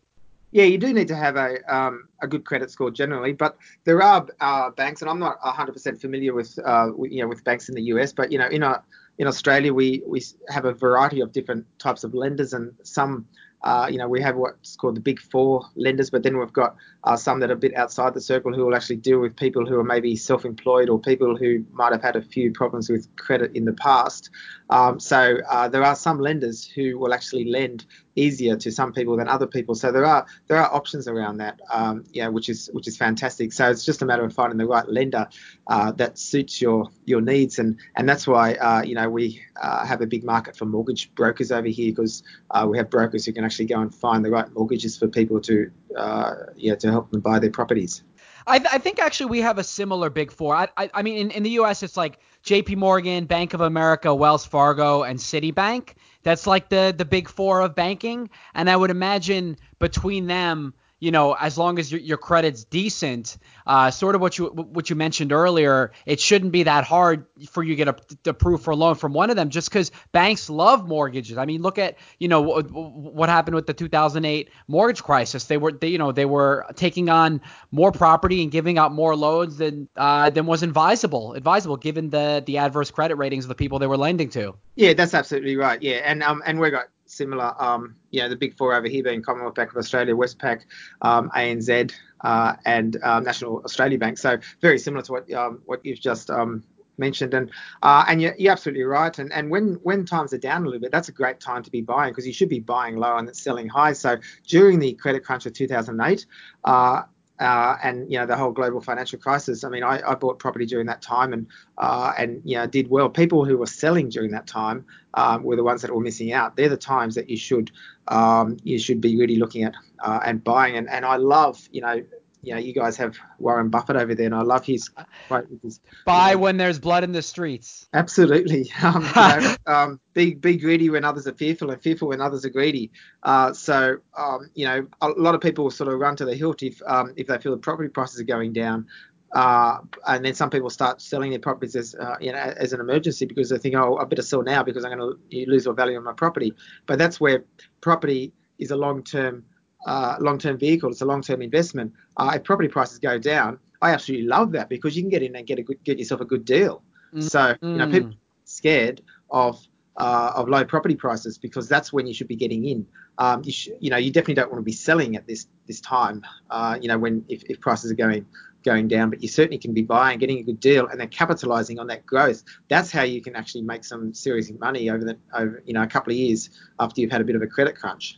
Yeah, you do need to have a um, a good credit score generally, but there are uh, banks, and I'm not 100% familiar with uh, you know with banks in the US, but you know in a in Australia, we, we have a variety of different types of lenders, and some, uh, you know, we have what's called the big four lenders, but then we've got uh, some that are a bit outside the circle who will actually deal with people who are maybe self employed or people who might have had a few problems with credit in the past. Um, so uh, there are some lenders who will actually lend easier to some people than other people. So there are there are options around that, um, yeah, which is which is fantastic. So it's just a matter of finding the right lender uh, that suits your your needs, and and that's why uh, you know we uh, have a big market for mortgage brokers over here because uh, we have brokers who can actually go and find the right mortgages for people to uh, yeah to help them buy their properties. I, th- I, think actually we have a similar big four. I, I, I mean, in, in, the U.S., it's like J.P. Morgan, Bank of America, Wells Fargo, and Citibank. That's like the the big four of banking. And I would imagine between them, you know, as long as your, your credit's decent, uh, sort of what you what you mentioned earlier, it shouldn't be that hard for you to get approved for a loan from one of them, just because banks love mortgages. I mean, look at you know what, what happened with the 2008 mortgage crisis. They were they, you know they were taking on more property and giving out more loans than uh, than was advisable advisable given the the adverse credit ratings of the people they were lending to. Yeah, that's absolutely right. Yeah, and um and we got similar, um, you know, the big four over here being Commonwealth Bank of Australia, Westpac, um, ANZ, uh, and um, National Australia Bank. So very similar to what um, what you've just um, mentioned. And uh, and you're, you're, absolutely right. And and when when times are down a little bit, that's a great time to be buying because you should be buying low and selling high. So during the credit crunch of 2008. Uh, uh, and you know the whole global financial crisis. I mean, I, I bought property during that time and uh, and you know did well. People who were selling during that time um, were the ones that were missing out. They're the times that you should um, you should be really looking at uh, and buying. And and I love you know you know, you guys have Warren Buffett over there, and I love his quote. His, [laughs] Buy you know, when there's blood in the streets. Absolutely. [laughs] Um, you know, um, be be greedy when others are fearful, and fearful when others are greedy. Uh, so, um, you know, a lot of people sort of run to the hilt if um, if they feel the property prices are going down. Uh, and then some people start selling their properties as uh, you know as an emergency because they think, oh, I better sell now because I'm going to lose all value on my property. But that's where property is a long-term uh, long-term vehicle. It's a long-term investment. Uh, if property prices go down, I absolutely love that because you can get in and get a good, get yourself a good deal. Mm. So you know, people scared of uh, of low property prices because that's when you should be getting in. Um, you, sh- you know, you definitely don't want to be selling at this this time. Uh, you know, when if, if prices are going going down, but you certainly can be buying, getting a good deal, and then capitalizing on that growth. That's how you can actually make some serious money over the over you know a couple of years after you've had a bit of a credit crunch.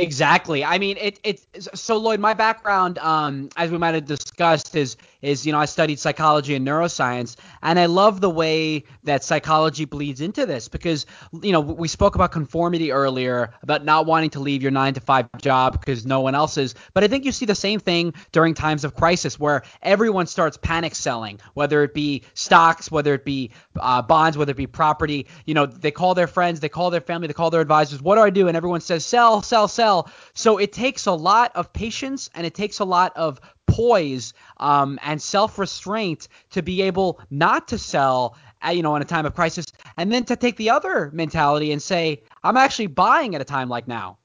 Exactly. I mean, it it so Lloyd, my background, um, as we might have discussed, is is you know I studied psychology and neuroscience, and I love the way that psychology bleeds into this because you know we spoke about conformity earlier, about not wanting to leave your nine to five job because no one else is, but I think you see the same thing during times of crisis where everyone starts panic selling, whether it be stocks, whether it be uh, bonds, whether it be property. You know, they call their friends, they call their family, they call their advisors. What do I do? And everyone says sell, sell, sell sell. So it takes a lot of patience and it takes a lot of poise um, and self-restraint to be able not to sell uh, you know in a time of crisis and then to take the other mentality and say i'm actually buying at a time like now.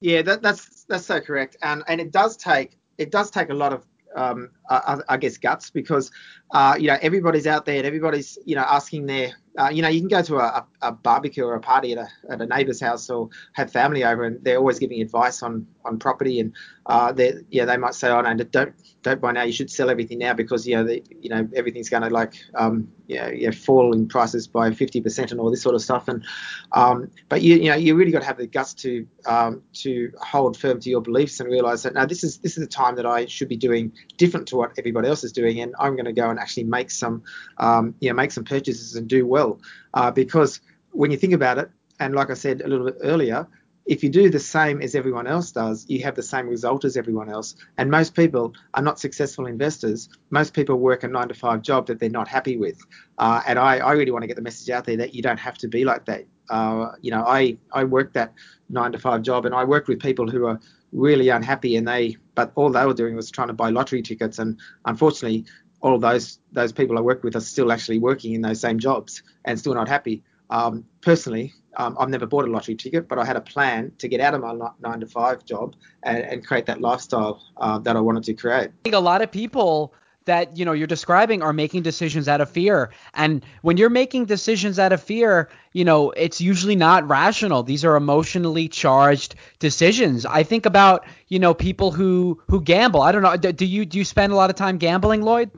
Yeah that, that's that's so correct. And and it does take it does take a lot of um, I, I, guess guts because uh, you know everybody's out there and everybody's you know asking their uh, you know, you can go to a, a, barbecue or a party at a, at a neighbour's house or have family over, and they're always giving advice on, on property. And uh, they yeah, they might say, oh no, don't don't buy now. You should sell everything now because you know the, you know everything's going to like um, yeah, yeah fall in prices by 50% and all this sort of stuff. And um, but you you know you really got to have the guts to um, to hold firm to your beliefs and realise that now this is this is the time that I should be doing different to what everybody else is doing, and I'm going to go and actually make some um, you know make some purchases and do well. Uh, because when you think about it, and like I said a little bit earlier, if you do the same as everyone else does, you have the same result as everyone else. And most people are not successful investors. Most people work a nine to five job that they're not happy with. Uh, and I, I, really want to get the message out there that you don't have to be like that. Uh, you know, I, I worked that nine to five job and I worked with people who are really unhappy and they, but all they were doing was trying to buy lottery tickets. And unfortunately, all of those those people I work with are still actually working in those same jobs and still not happy. Um, personally, um, I've never bought a lottery ticket, but I had a plan to get out of my nine to five job and, and create that lifestyle uh, that I wanted to create. I think a lot of people that you know you're describing are making decisions out of fear. And when you're making decisions out of fear you know it's usually not rational. These are emotionally charged decisions. I think about you know people who who gamble. I don't know. Do you do you spend a lot of time gambling lloyd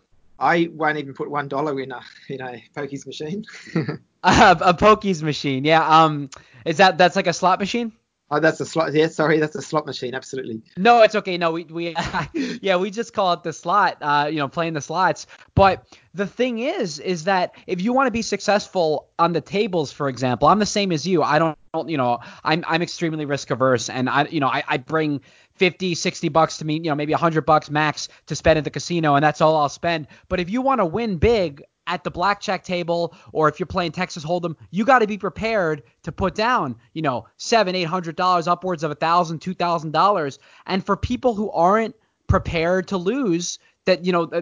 I won't even put one dollar in a in a pokies machine. [laughs] uh, a pokies machine, yeah. Um, is that that's like a slot machine? Oh, that's a slot. Yeah, sorry, that's a slot machine. Absolutely. No, it's okay. No, we we [laughs] yeah, we just call it the slot. Uh, you know, playing the slots. But the thing is, is that if you want to be successful on the tables, for example, I'm the same as you. I don't, you know, I'm I'm extremely risk averse, and I, you know, I, I bring 50, 60 bucks to me, you know, maybe 100 bucks max to spend at the casino, and that's all I'll spend. But if you want to win big, at the blackjack table or if you're playing Texas Hold'em, you got to be prepared to put down, you know, seven, eight hundred dollars, upwards of a thousand, two thousand dollars. And for people who aren't prepared to lose, that you know who,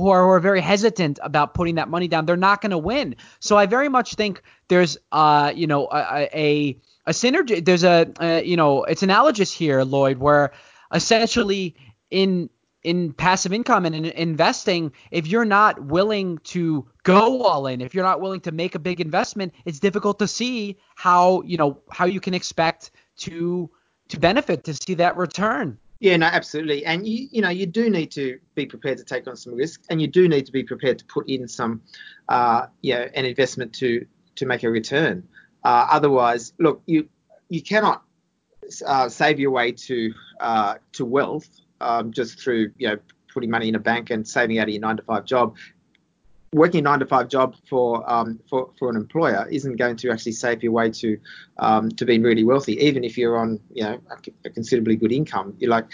who, are, who, are, very hesitant about putting that money down, they're not going to win. So I very much think there's uh you know a a, a synergy. There's a, you know it's analogous here, Lloyd, where essentially in in passive income and in investing, if you're not willing to go all in, if you're not willing to make a big investment, it's difficult to see how you know how you can expect to to benefit to see that return. Yeah, no, absolutely. And you you know you do need to be prepared to take on some risk, and you do need to be prepared to put in some uh, you know an investment to to make a return. Uh, otherwise, look, you you cannot uh, save your way to uh, to wealth um, just through you know putting money in a bank and saving out of your nine to five job. Working a nine to five job for um, for for an employer isn't going to actually save your way to um, to being really wealthy, even if you're on you know a, considerably good income. You're like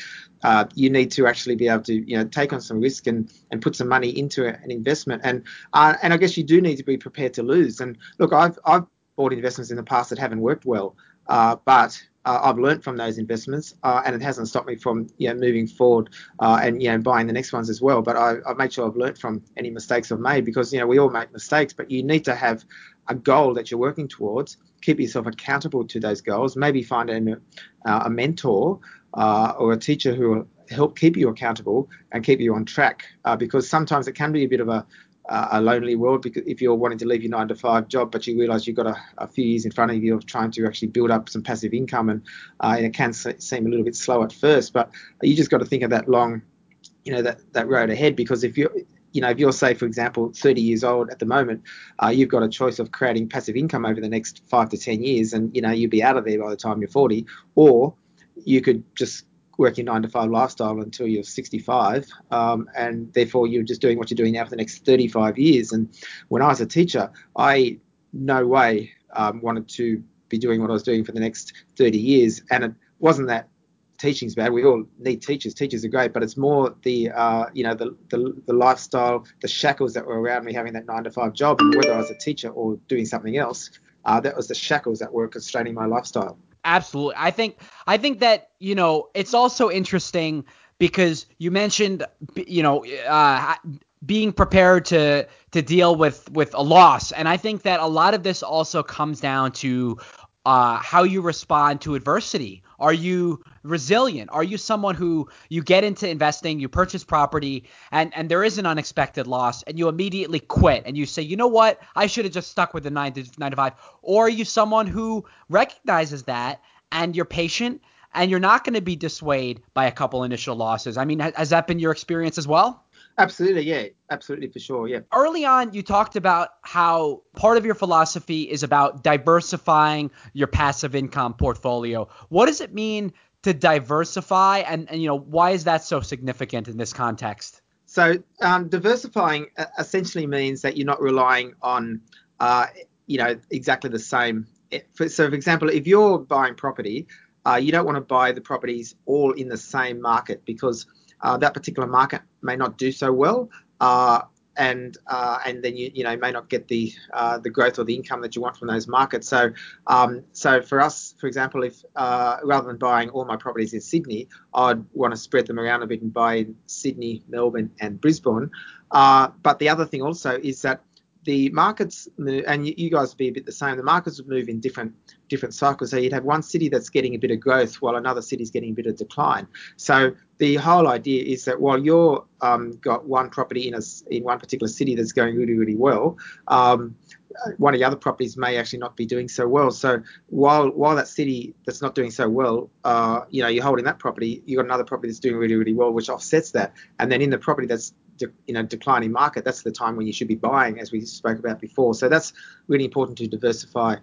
uh, you need to actually be able to you know take on some risk and and put some money into an investment. And uh, and I guess you do need to be prepared to lose. And look, I've I've bought investments in the past that haven't worked well, uh, but uh, I've learned from those investments, uh, and it hasn't stopped me from you know moving forward uh, and you know buying the next ones as well. But I, have made sure I've learned from any mistakes I've made because you know we all make mistakes, but you need to have a goal that you're working towards. Keep yourself accountable to those goals. Maybe find a, uh, a mentor uh, or a teacher who will help keep you accountable and keep you on track. Uh, because sometimes it can be a bit of a uh, a lonely world because if you're wanting to leave your nine to five job, but you realise you've got a, a, few years in front of you of trying to actually build up some passive income, and, uh, and it can seem a little bit slow at first, but you just got to think of that long, you know, that that road ahead because if you're you know, if you're say, for example, 30 years old at the moment, uh, you've got a choice of creating passive income over the next five to 10 years, and you know you'll be out of there by the time you're 40, or you could just working nine to five lifestyle until you're 65, um, and therefore you're just doing what you're doing now for the next 35 years. And when I was a teacher, I no way um, wanted to be doing what I was doing for the next 30 years, and it wasn't that teaching's bad. We all need teachers. Teachers are great, but it's more the uh, you know the, the, the lifestyle, the shackles that were around me having that nine to five job, whether I was a teacher or doing something else, uh, that was the shackles that were constraining my lifestyle. Absolutely. I think I think that, you know, it's also interesting because you mentioned you know, uh, being prepared to to deal with with a loss and i think that a lot of this also comes down to uh, how you respond to adversity. Are you resilient? Are you someone who you get into investing you purchase property and and there is an unexpected loss and you immediately quit and you say you know what? I should have just stuck with the 9 to 9 to 5 or are you someone who recognizes that and you're patient and you're not going to be dissuaded by a couple initial losses? I mean has that been your experience as well Absolutely, yeah, absolutely for sure, yeah. Early on, you talked about how part of your philosophy is about diversifying your passive income portfolio. What does it mean to diversify, and, and you know why is that so significant in this context? So um, diversifying uh, essentially means that you're not relying on, uh, you know, exactly the same. So, for example, if you're buying property, uh, you don't want to buy the properties all in the same market because uh, that particular market may not do so well. Uh, and uh, and then you you know may not get the uh, the growth or the income that you want from those markets. So um, so for us, for example, if uh, rather than buying all my properties in Sydney, I'd want to spread them around a bit and buy in Sydney, Melbourne, and Brisbane. Uh, but the other thing also is that the markets and you guys would be a bit the same. The markets would move in different different cycles. So you'd have one city that's getting a bit of growth while another city's getting a bit of decline. So the whole idea is that while you're um, got one property in a in one particular city that's going really really well, um, one of the other properties may actually not be doing so well. So while while that city that's not doing so well, uh, you know, you're holding that property, you've got another property that's doing really really well, which offsets that. And then in the property that's de- you know declining market, that's the time when you should be buying, as we spoke about before. So that's really important to diversify.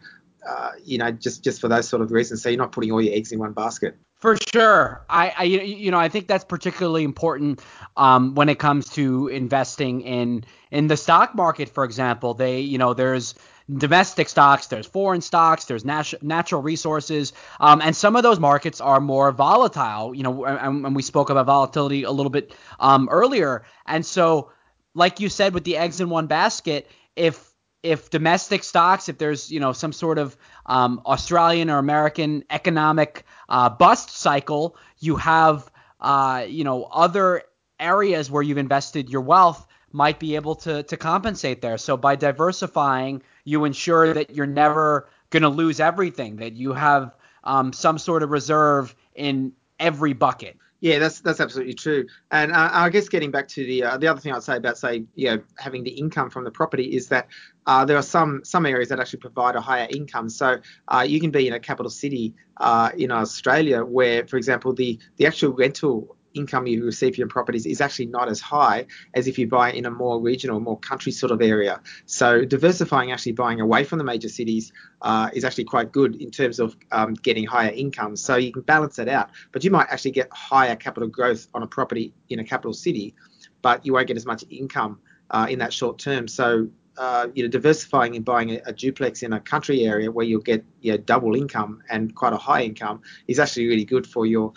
Uh, you know, just just for those sort of reasons, so you're not putting all your eggs in one basket. For sure, I, I you know I think that's particularly important um, when it comes to investing in in the stock market, for example. They you know there's domestic stocks, there's foreign stocks, there's nat- natural resources, um, and some of those markets are more volatile. You know, and, and we spoke about volatility a little bit um, earlier, and so like you said with the eggs in one basket, if if domestic stocks, if there's you know some sort of um, Australian or American economic uh, bust cycle, you have uh, you know other areas where you've invested your wealth might be able to to compensate there. So by diversifying, you ensure that you're never going to lose everything, that you have um, some sort of reserve in every bucket. Yeah, that's that's absolutely true. And uh, I guess getting back to the uh, the other thing I'd say about say you know having the income from the property is that uh, there are some some areas that actually provide a higher income. So uh, you can be in a capital city uh, in Australia where, for example, the the actual rental income you receive for your properties is actually not as high as if you buy in a more regional, more country sort of area. So diversifying, actually buying away from the major cities, uh, is actually quite good in terms of um, getting higher incomes. So you can balance that out, but you might actually get higher capital growth on a property in a capital city, but you won't get as much income uh, in that short term. So uh, you know, diversifying and buying a, a, duplex in a country area where you'll get you know, double income and quite a high income is actually really good for your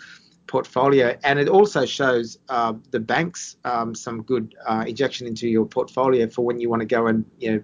portfolio, and it also shows uh, the banks um, some good uh, injection into your portfolio for when you want to go and you know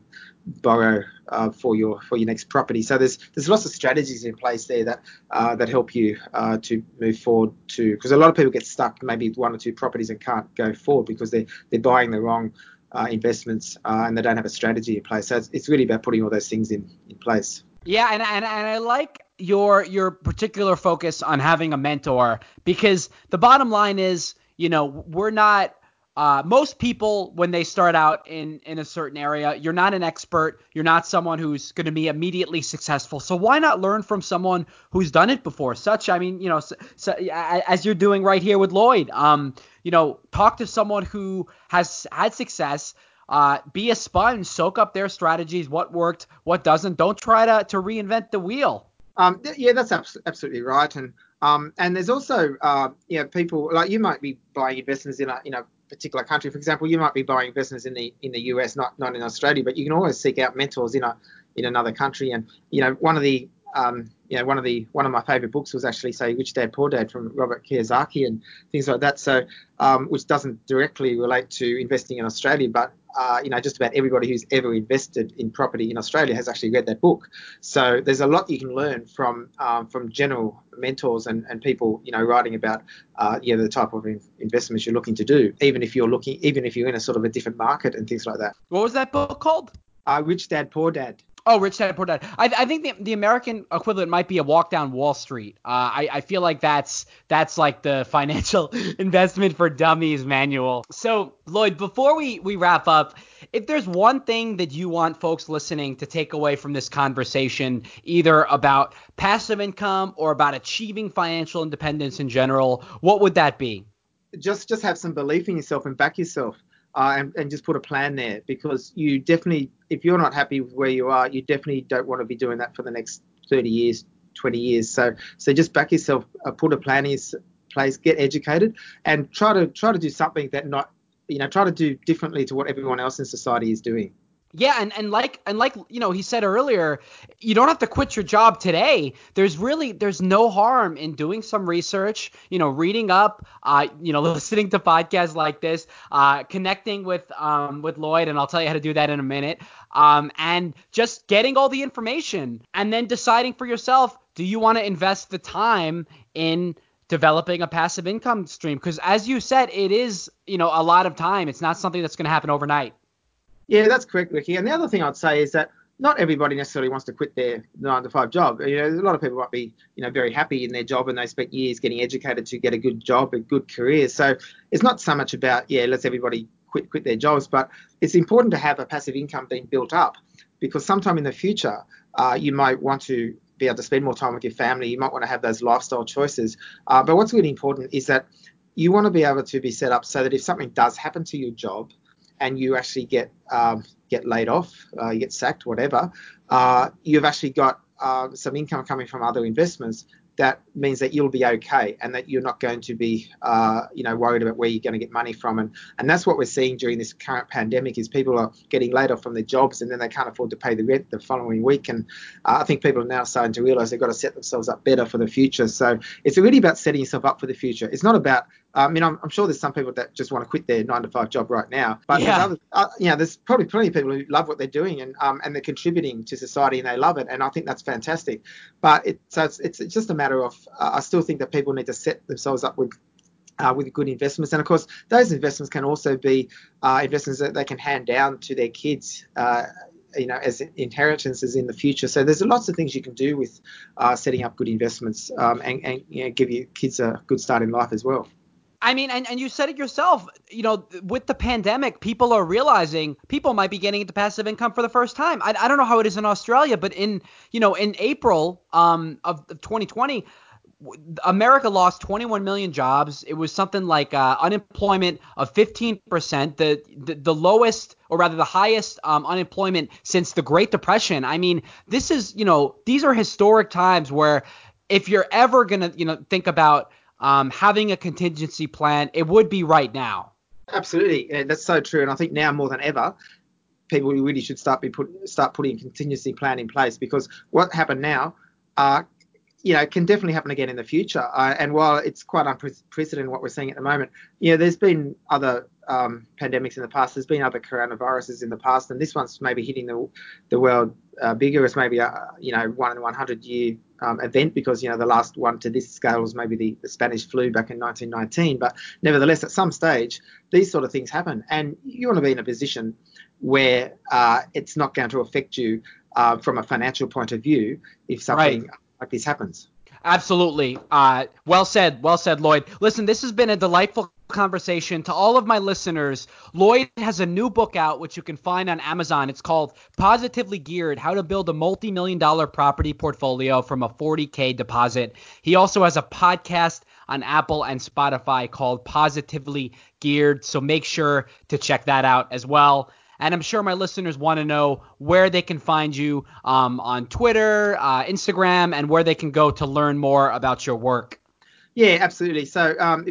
borrow uh, for your for your next property. So there's there's lots of strategies in place there that uh, that help you uh, to move forward to because a lot of people get stuck maybe one or two properties and can't go forward because they they're buying the wrong uh, investments and they don't have a strategy in place. So it's, it's really about putting all those things in in place. Yeah, and, and and I like your your particular focus on having a mentor because the bottom line is, you know, we're not uh, most people when they start out in in a certain area you're not an expert. You're not someone who's going to be immediately successful. So why not learn from someone who's done it before? Such i mean you know so, so, as you're doing right here with lloyd um you know talk to someone who has had success. Uh, be a sponge. Soak up their strategies. What worked what doesn't. Don't try to to reinvent the wheel. Um, yeah, that's absolutely right. And um, and there's also uh, you know people like you might be buying investments in a in a particular country. For example, you might be buying investments in the in the US, not not in Australia, but you can always seek out mentors in a in another country. And you know one of the um, you know, one of the one of my favorite books was actually say Rich Dad Poor Dad from Robert Kiyosaki and things like that. So, um, which doesn't directly relate to investing in Australia, but uh, you know, just about everybody who's ever invested in property in Australia has actually read that book. So there's a lot you can learn from um, from general mentors and, and people, you know, writing about uh, yeah the type of investments you're looking to do, even if you're looking, even if you're in a sort of a different market and things like that. What was that book called? Uh, Rich Dad Poor Dad. Oh, Rich Dad Poor Dad. I, I think the, the American equivalent might be a Walk Down Wall Street. Uh, I, I feel like that's that's like the [laughs] financial investment for dummies manual. So Lloyd, before we we wrap up, if there's one thing that you want folks listening to take away from this conversation, either about passive income or about achieving financial independence in general, what would that be? Just just have some belief in yourself and back yourself uh, and, and just put a plan there because you definitely, if you're not happy with where you are, you definitely don't want to be doing that for the next 30 years, 20 years. So, so just back yourself, uh, put a plan in place, get educated, and try to try to do something that not, you know, try to do differently to what everyone else in society is doing. Yeah, and, and like and like you know he said earlier, you don't have to quit your job today. There's really there's no harm in doing some research, you know, reading up, uh, you know, [laughs] listening to podcasts like this, uh, connecting with um with Lloyd, and I'll tell you how to do that in a minute. Um, and just getting all the information, and then deciding for yourself, do you want to invest the time in developing a passive income stream? Because as you said, it is you know a lot of time. It's not something that's going to happen overnight. Yeah, that's correct, Ricky. And the other thing I'd say is that not everybody necessarily wants to quit their nine to five job. You know, a lot of people might be, you know, very happy in their job and they spent years getting educated to get a good job, a good career. So it's not so much about, yeah, let's everybody quit quit their jobs, but it's important to have a passive income being built up because sometime in the future, uh, you might want to be able to spend more time with your family. You might want to have those lifestyle choices. Uh, but what's really important is that you want to be able to be set up so that if something does happen to your job, and you actually get um, get laid off, uh, you get sacked, whatever, uh, you've actually got uh, some income coming from other investments. That means that you'll be okay, and that you're not going to be, uh, you know, worried about where you're going to get money from. And and that's what we're seeing during this current pandemic is people are getting laid off from their jobs, and then they can't afford to pay the rent the following week. And uh, I think people are now starting to realise they've got to set themselves up better for the future. So it's really about setting yourself up for the future. It's not about I mean, I'm, I'm sure there's some people that just want to quit their nine to five job right now, but Yeah. there's other, uh, you know, there's probably plenty of people who love what they're doing and um, and they're contributing to society and they love it, and I think that's fantastic. But it, so it's, it's just a matter of uh, I still think that people need to set themselves up with uh, with good investments. And of course, those investments can also be uh, investments that they can hand down to their kids. Uh, you know, as inheritances in the future. So there's lots of things you can do with uh, setting up good investments um, and, and you know, give your kids a good start in life as well. I mean, and, and you said it yourself, you know, with the pandemic, people are realizing people might be getting into passive income for the first time. I, I don't know how it is in Australia, but in, you know, in April um, of, of 2020, America lost 21 million jobs. It was something like uh, unemployment of 15%, the, the the lowest or rather the highest um, unemployment since the Great Depression. I mean, this is, you know, these are historic times where if you're ever to, you know, think about um, having a contingency plan, it would be right now. Absolutely, yeah, that's so true. And I think now more than ever, people really should start be put start putting contingency plan in place because what happened now, uh, you know, can definitely happen again in the future. Uh, and while it's quite unprecedented what we're seeing at the moment, you know, there's been other um, pandemics in the past. There's been other coronaviruses in the past, and this one's maybe hitting the the world uh, bigger as maybe a you know one in 100 year um, event because you know the last one to this scale was maybe the, the Spanish flu back in 1919. But nevertheless, at some stage, these sort of things happen, and you want to be in a position where uh, it's not going to affect you uh, from a financial point of view if something Right. like this happens. Absolutely. Uh, well said. Well said, Lloyd. Listen, this has been a delightful conversation. To all of my listeners, Lloyd has a new book out, which you can find on Amazon. It's called Positively Geared How to Build a Multi Million Dollar Property Portfolio from a 40K Deposit. He also has a podcast on Apple and Spotify called Positively Geared. So make sure to check that out as well. And I'm sure my listeners want to know where they can find you um, on Twitter, uh, Instagram, and where they can go to learn more about your work. Yeah, absolutely. So um,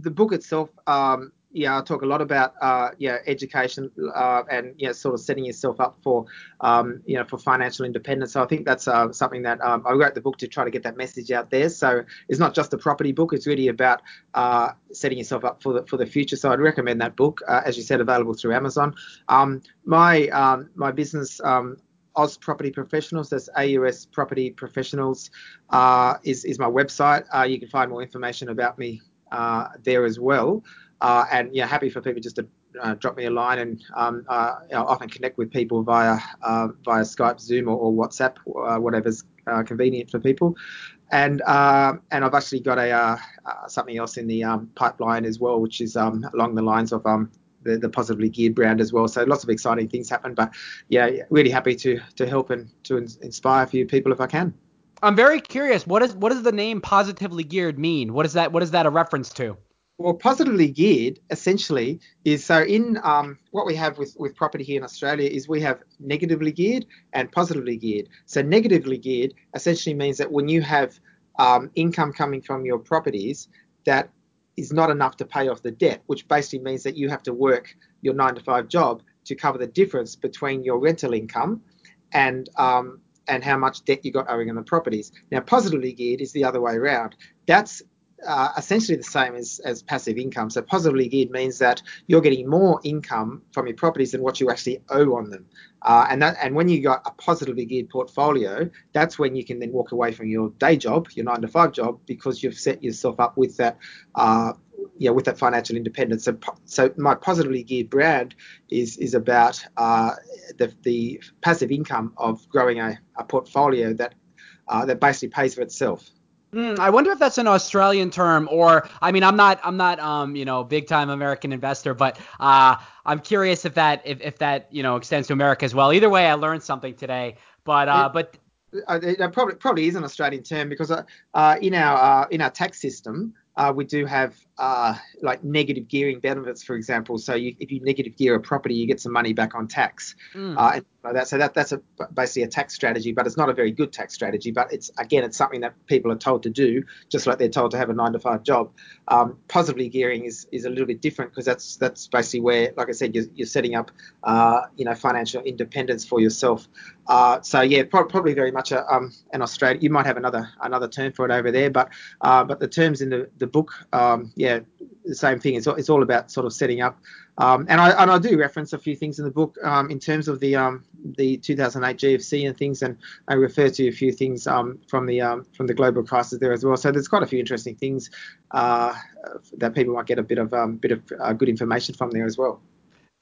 the book itself, um, yeah, I talk a lot about uh, yeah education uh, and yeah sort of setting yourself up for um, you know for financial independence. So I think that's uh, something that um, I wrote the book to try to get that message out there. So it's not just a property book; it's really about uh, setting yourself up for the for the future. So I'd recommend that book, uh, as you said, available through Amazon. Um, my um, my business. Um, Oz Property Professionals, that's AUS Property Professionals, uh, is, is my website. Uh, you can find more information about me uh, there as well. Uh, and yeah, happy for people just to uh, drop me a line and um, uh, I often connect with people via uh, via Skype, Zoom, or, or WhatsApp, uh, whatever's convenient for people. And uh, and I've actually got a something else in the um, pipeline as well, which is um, along the lines of um, the, the positively geared brand as well. So lots of exciting things happen. But yeah, really happy to to help and to ins- inspire a few people if I can. I'm very curious. What is what does the name Positively Geared mean? What is that? What is that a reference to? Well, positively geared essentially is so in um, what we have with, with property here in Australia is we have negatively geared and positively geared. So negatively geared essentially means that when you have um, income coming from your properties that is not enough to pay off the debt, which basically means that you have to work your nine to five job to cover the difference between your rental income and um, and how much debt you got owing on the properties. Now, positively geared is the other way around. That's uh, essentially the same as, as passive income. So positively geared means that you're getting more income from your properties than what you actually owe on them. Uh, and that and when you've got a positively geared portfolio, that's when you can then walk away from your day job, your nine to five job, because you've set yourself up with that. Uh, yeah, with that financial independence. So, so my positively geared brand is is about uh, the the passive income of growing a, a portfolio that uh, that basically pays for itself. Hmm, I wonder if that's an Australian term, or I mean, I'm not, I'm not, um, you know, big time American investor, but uh, I'm curious if that, if, if that, you know, extends to America as well. Either way, I learned something today. But, uh, but uh, it probably probably is an Australian term because uh, uh, in our uh, in our tax system uh, we do have uh, like negative gearing benefits, for example. So you, if you negative gear a property, you get some money back on tax. Mm. Uh, and like that, so that that's a, basically a tax strategy, but it's not a very good tax strategy. But it's again, it's something that people are told to do, just like they're told to have a nine to five job. Um, positively gearing is, is a little bit different because that's that's basically where, like I said, you're, you're setting up, uh, you know, financial independence for yourself. Uh, so yeah, pro- probably very much a, um, an Australian. You might have another another term for it over there, but uh, but the terms in the, the book, um, yeah, the same thing. It's, it's all about sort of setting up. Um, and I and I do reference a few things in the book um, in terms of the um, the 2008 GFC and things, and I refer to a few things um, from the um, from the global crisis there as well. So there's quite a few interesting things uh, that people might get a bit of um, bit of uh, good information from there as well.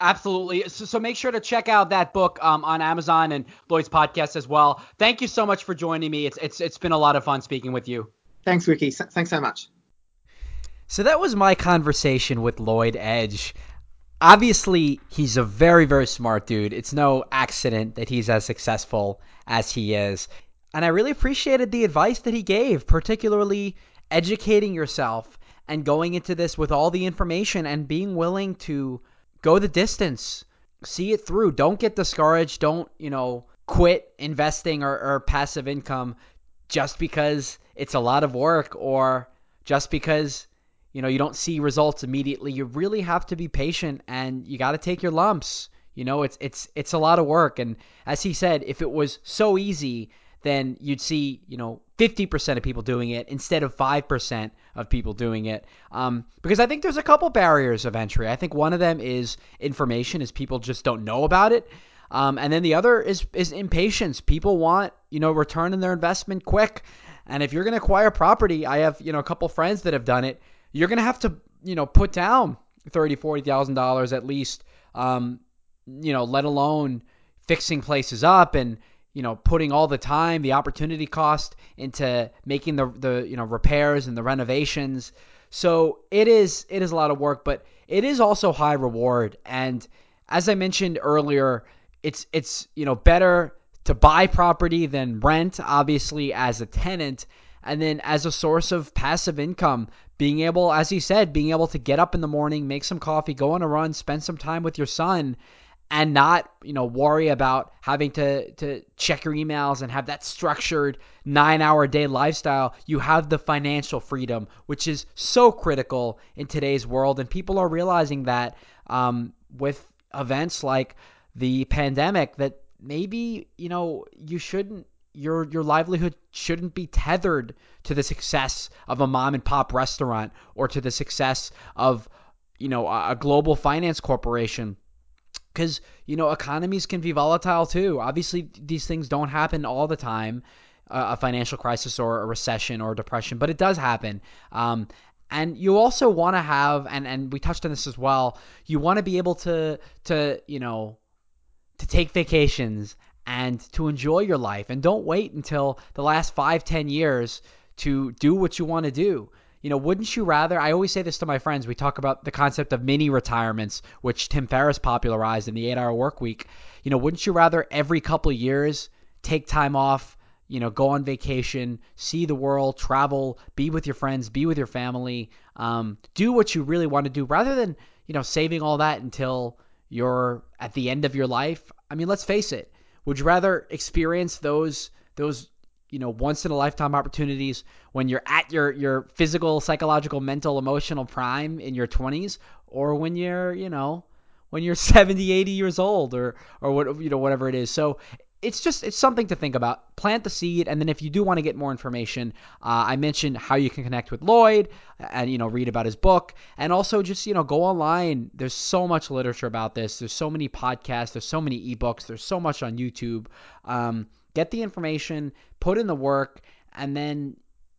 Absolutely. So, so, make sure to check out that book um, on Amazon and Lloyd's podcast as well. Thank you so much for joining me. It's it's it's been a lot of fun speaking with you. Thanks, Ricky. Thanks so much. So that was my conversation with Lloyd Edge. Obviously, he's a very very smart dude. It's no accident that he's as successful as he is. And I really appreciated the advice that he gave, particularly educating yourself and going into this with all the information and being willing to go the distance, see it through. Don't get discouraged. Don't, you know, quit investing or, or passive income just because it's a lot of work or just because you know you don't see results immediately you really have to be patient and you got to take your lumps you know it's it's it's a lot of work and as he said if it was so easy then you'd see, you know, 50% of people doing it instead of 5% of people doing it. Um, because I think there's a couple barriers of entry. I think one of them is information, is people just don't know about it. Um, and then the other is is impatience. People want, you know, return on their investment quick. And if you're going to acquire property, I have, you know, a couple friends that have done it. You're going to have to, you know, put down thirty, forty thousand dollars at least. Um, you know, let alone fixing places up and you know, putting all the time, the opportunity cost into making the the you know repairs and the renovations. So it is it is a lot of work, but it is also high reward. And as I mentioned earlier, it's it's you know better to buy property than rent, obviously as a tenant, and then as a source of passive income, being able, as he said, being able to get up in the morning, make some coffee, go on a run, spend some time with your son and not you know worry about having to to check your emails and have that structured nine hour day lifestyle. You have the financial freedom which is so critical in today's world. And people are realizing that um, with events like the pandemic that maybe you know you shouldn't your your livelihood shouldn't be tethered to the success of a mom and pop restaurant or to the success of you know a global finance corporation because you know economies can be volatile too. Obviously, these things don't happen all the time, uh, a financial crisis or a recession or a depression, but it does happen. Um, and you also want to have, and and we touched on this as well. You want to be able to to you know to take vacations and to enjoy your life, and don't wait until the last five ten years to do what you want to do you know, wouldn't you rather? I always say this to my friends. We talk about the concept of mini retirements, which Tim Ferriss popularized in the eight hour work week. You know, wouldn't you rather every couple years take time off, you know, go on vacation, see the world, travel, be with your friends, be with your family, um, do what you really want to do rather than, you know, saving all that until you're at the end of your life? I mean, let's face it. Would you rather experience those those you know once in a lifetime opportunities when you're at your your physical psychological mental emotional prime in your 20s or when you're you know when you're [laughs] 70 80 years old or or what you know whatever it is? So it's just it's something to think about plant the seed and then if you do want to get more information uh, i mentioned how you can connect with lloyd and you know read about his book and also just you know go online there's so much literature about this there's so many podcasts there's so many ebooks there's so much on youtube um, get the information, put in the work, and then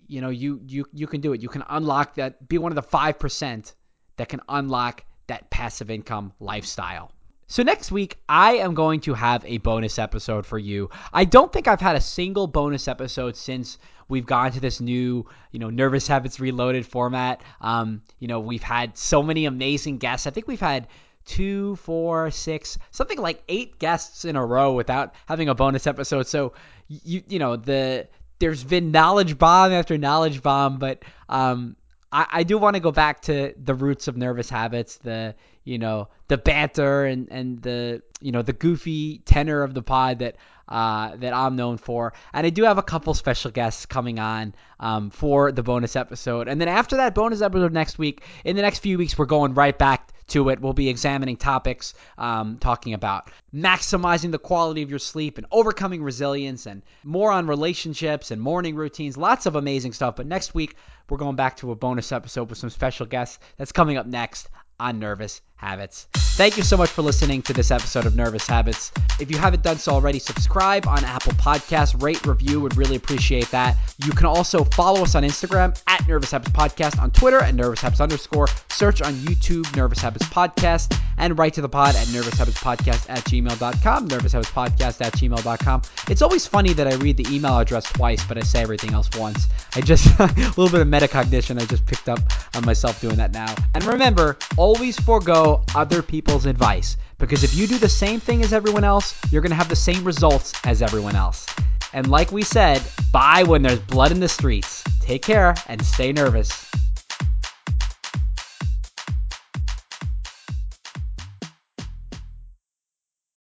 you know you you you can do it. You can unlock that. Be one of the five percent that can unlock that passive income lifestyle. So next week, I am going to have a bonus episode for you. I don't think I've had a single bonus episode since we've gone to this new, you know, Nervous Habits Reloaded format. Um, you know, we've had so many amazing guests. I think we've had two, four, six, something like eight guests in a row without having a bonus episode. So you you know the there's been knowledge bomb after knowledge bomb, but um, I, I do want to go back to the roots of nervous habits, the you know the banter and and the you know the goofy tenor of the pod that uh, that I'm known for. And I do have a couple special guests coming on um, for the bonus episode. And then after that bonus episode next week, in the next few weeks, we're going right back to it. We'll be examining topics, um, talking about maximizing the quality of your sleep and overcoming resilience and more on relationships and morning routines. Lots of amazing stuff. But next week, we're going back to a bonus episode with some special guests. That's coming up next on Nervous Habits. Thank you so much for listening to this episode of Nervous Habits. If you haven't done so already, subscribe on Apple Podcasts, rate, review, would really appreciate that. You can also follow us on Instagram at Nervous Habits Podcast, on Twitter at Nervous Habits underscore, search on YouTube Nervous Habits Podcast, and write to the pod at Nervous Habits Podcast at gmail.com, Nervous Habits Podcast at gmail.com. It's always funny that I read the email address twice, but I say everything else once. I just, [laughs] a little bit of metacognition, I just picked up on myself doing that now. And remember, always forego other people's advice because if you do the same thing as everyone else, you're going to have the same results as everyone else. And like we said, buy when there's blood in the streets. Take care and stay nervous.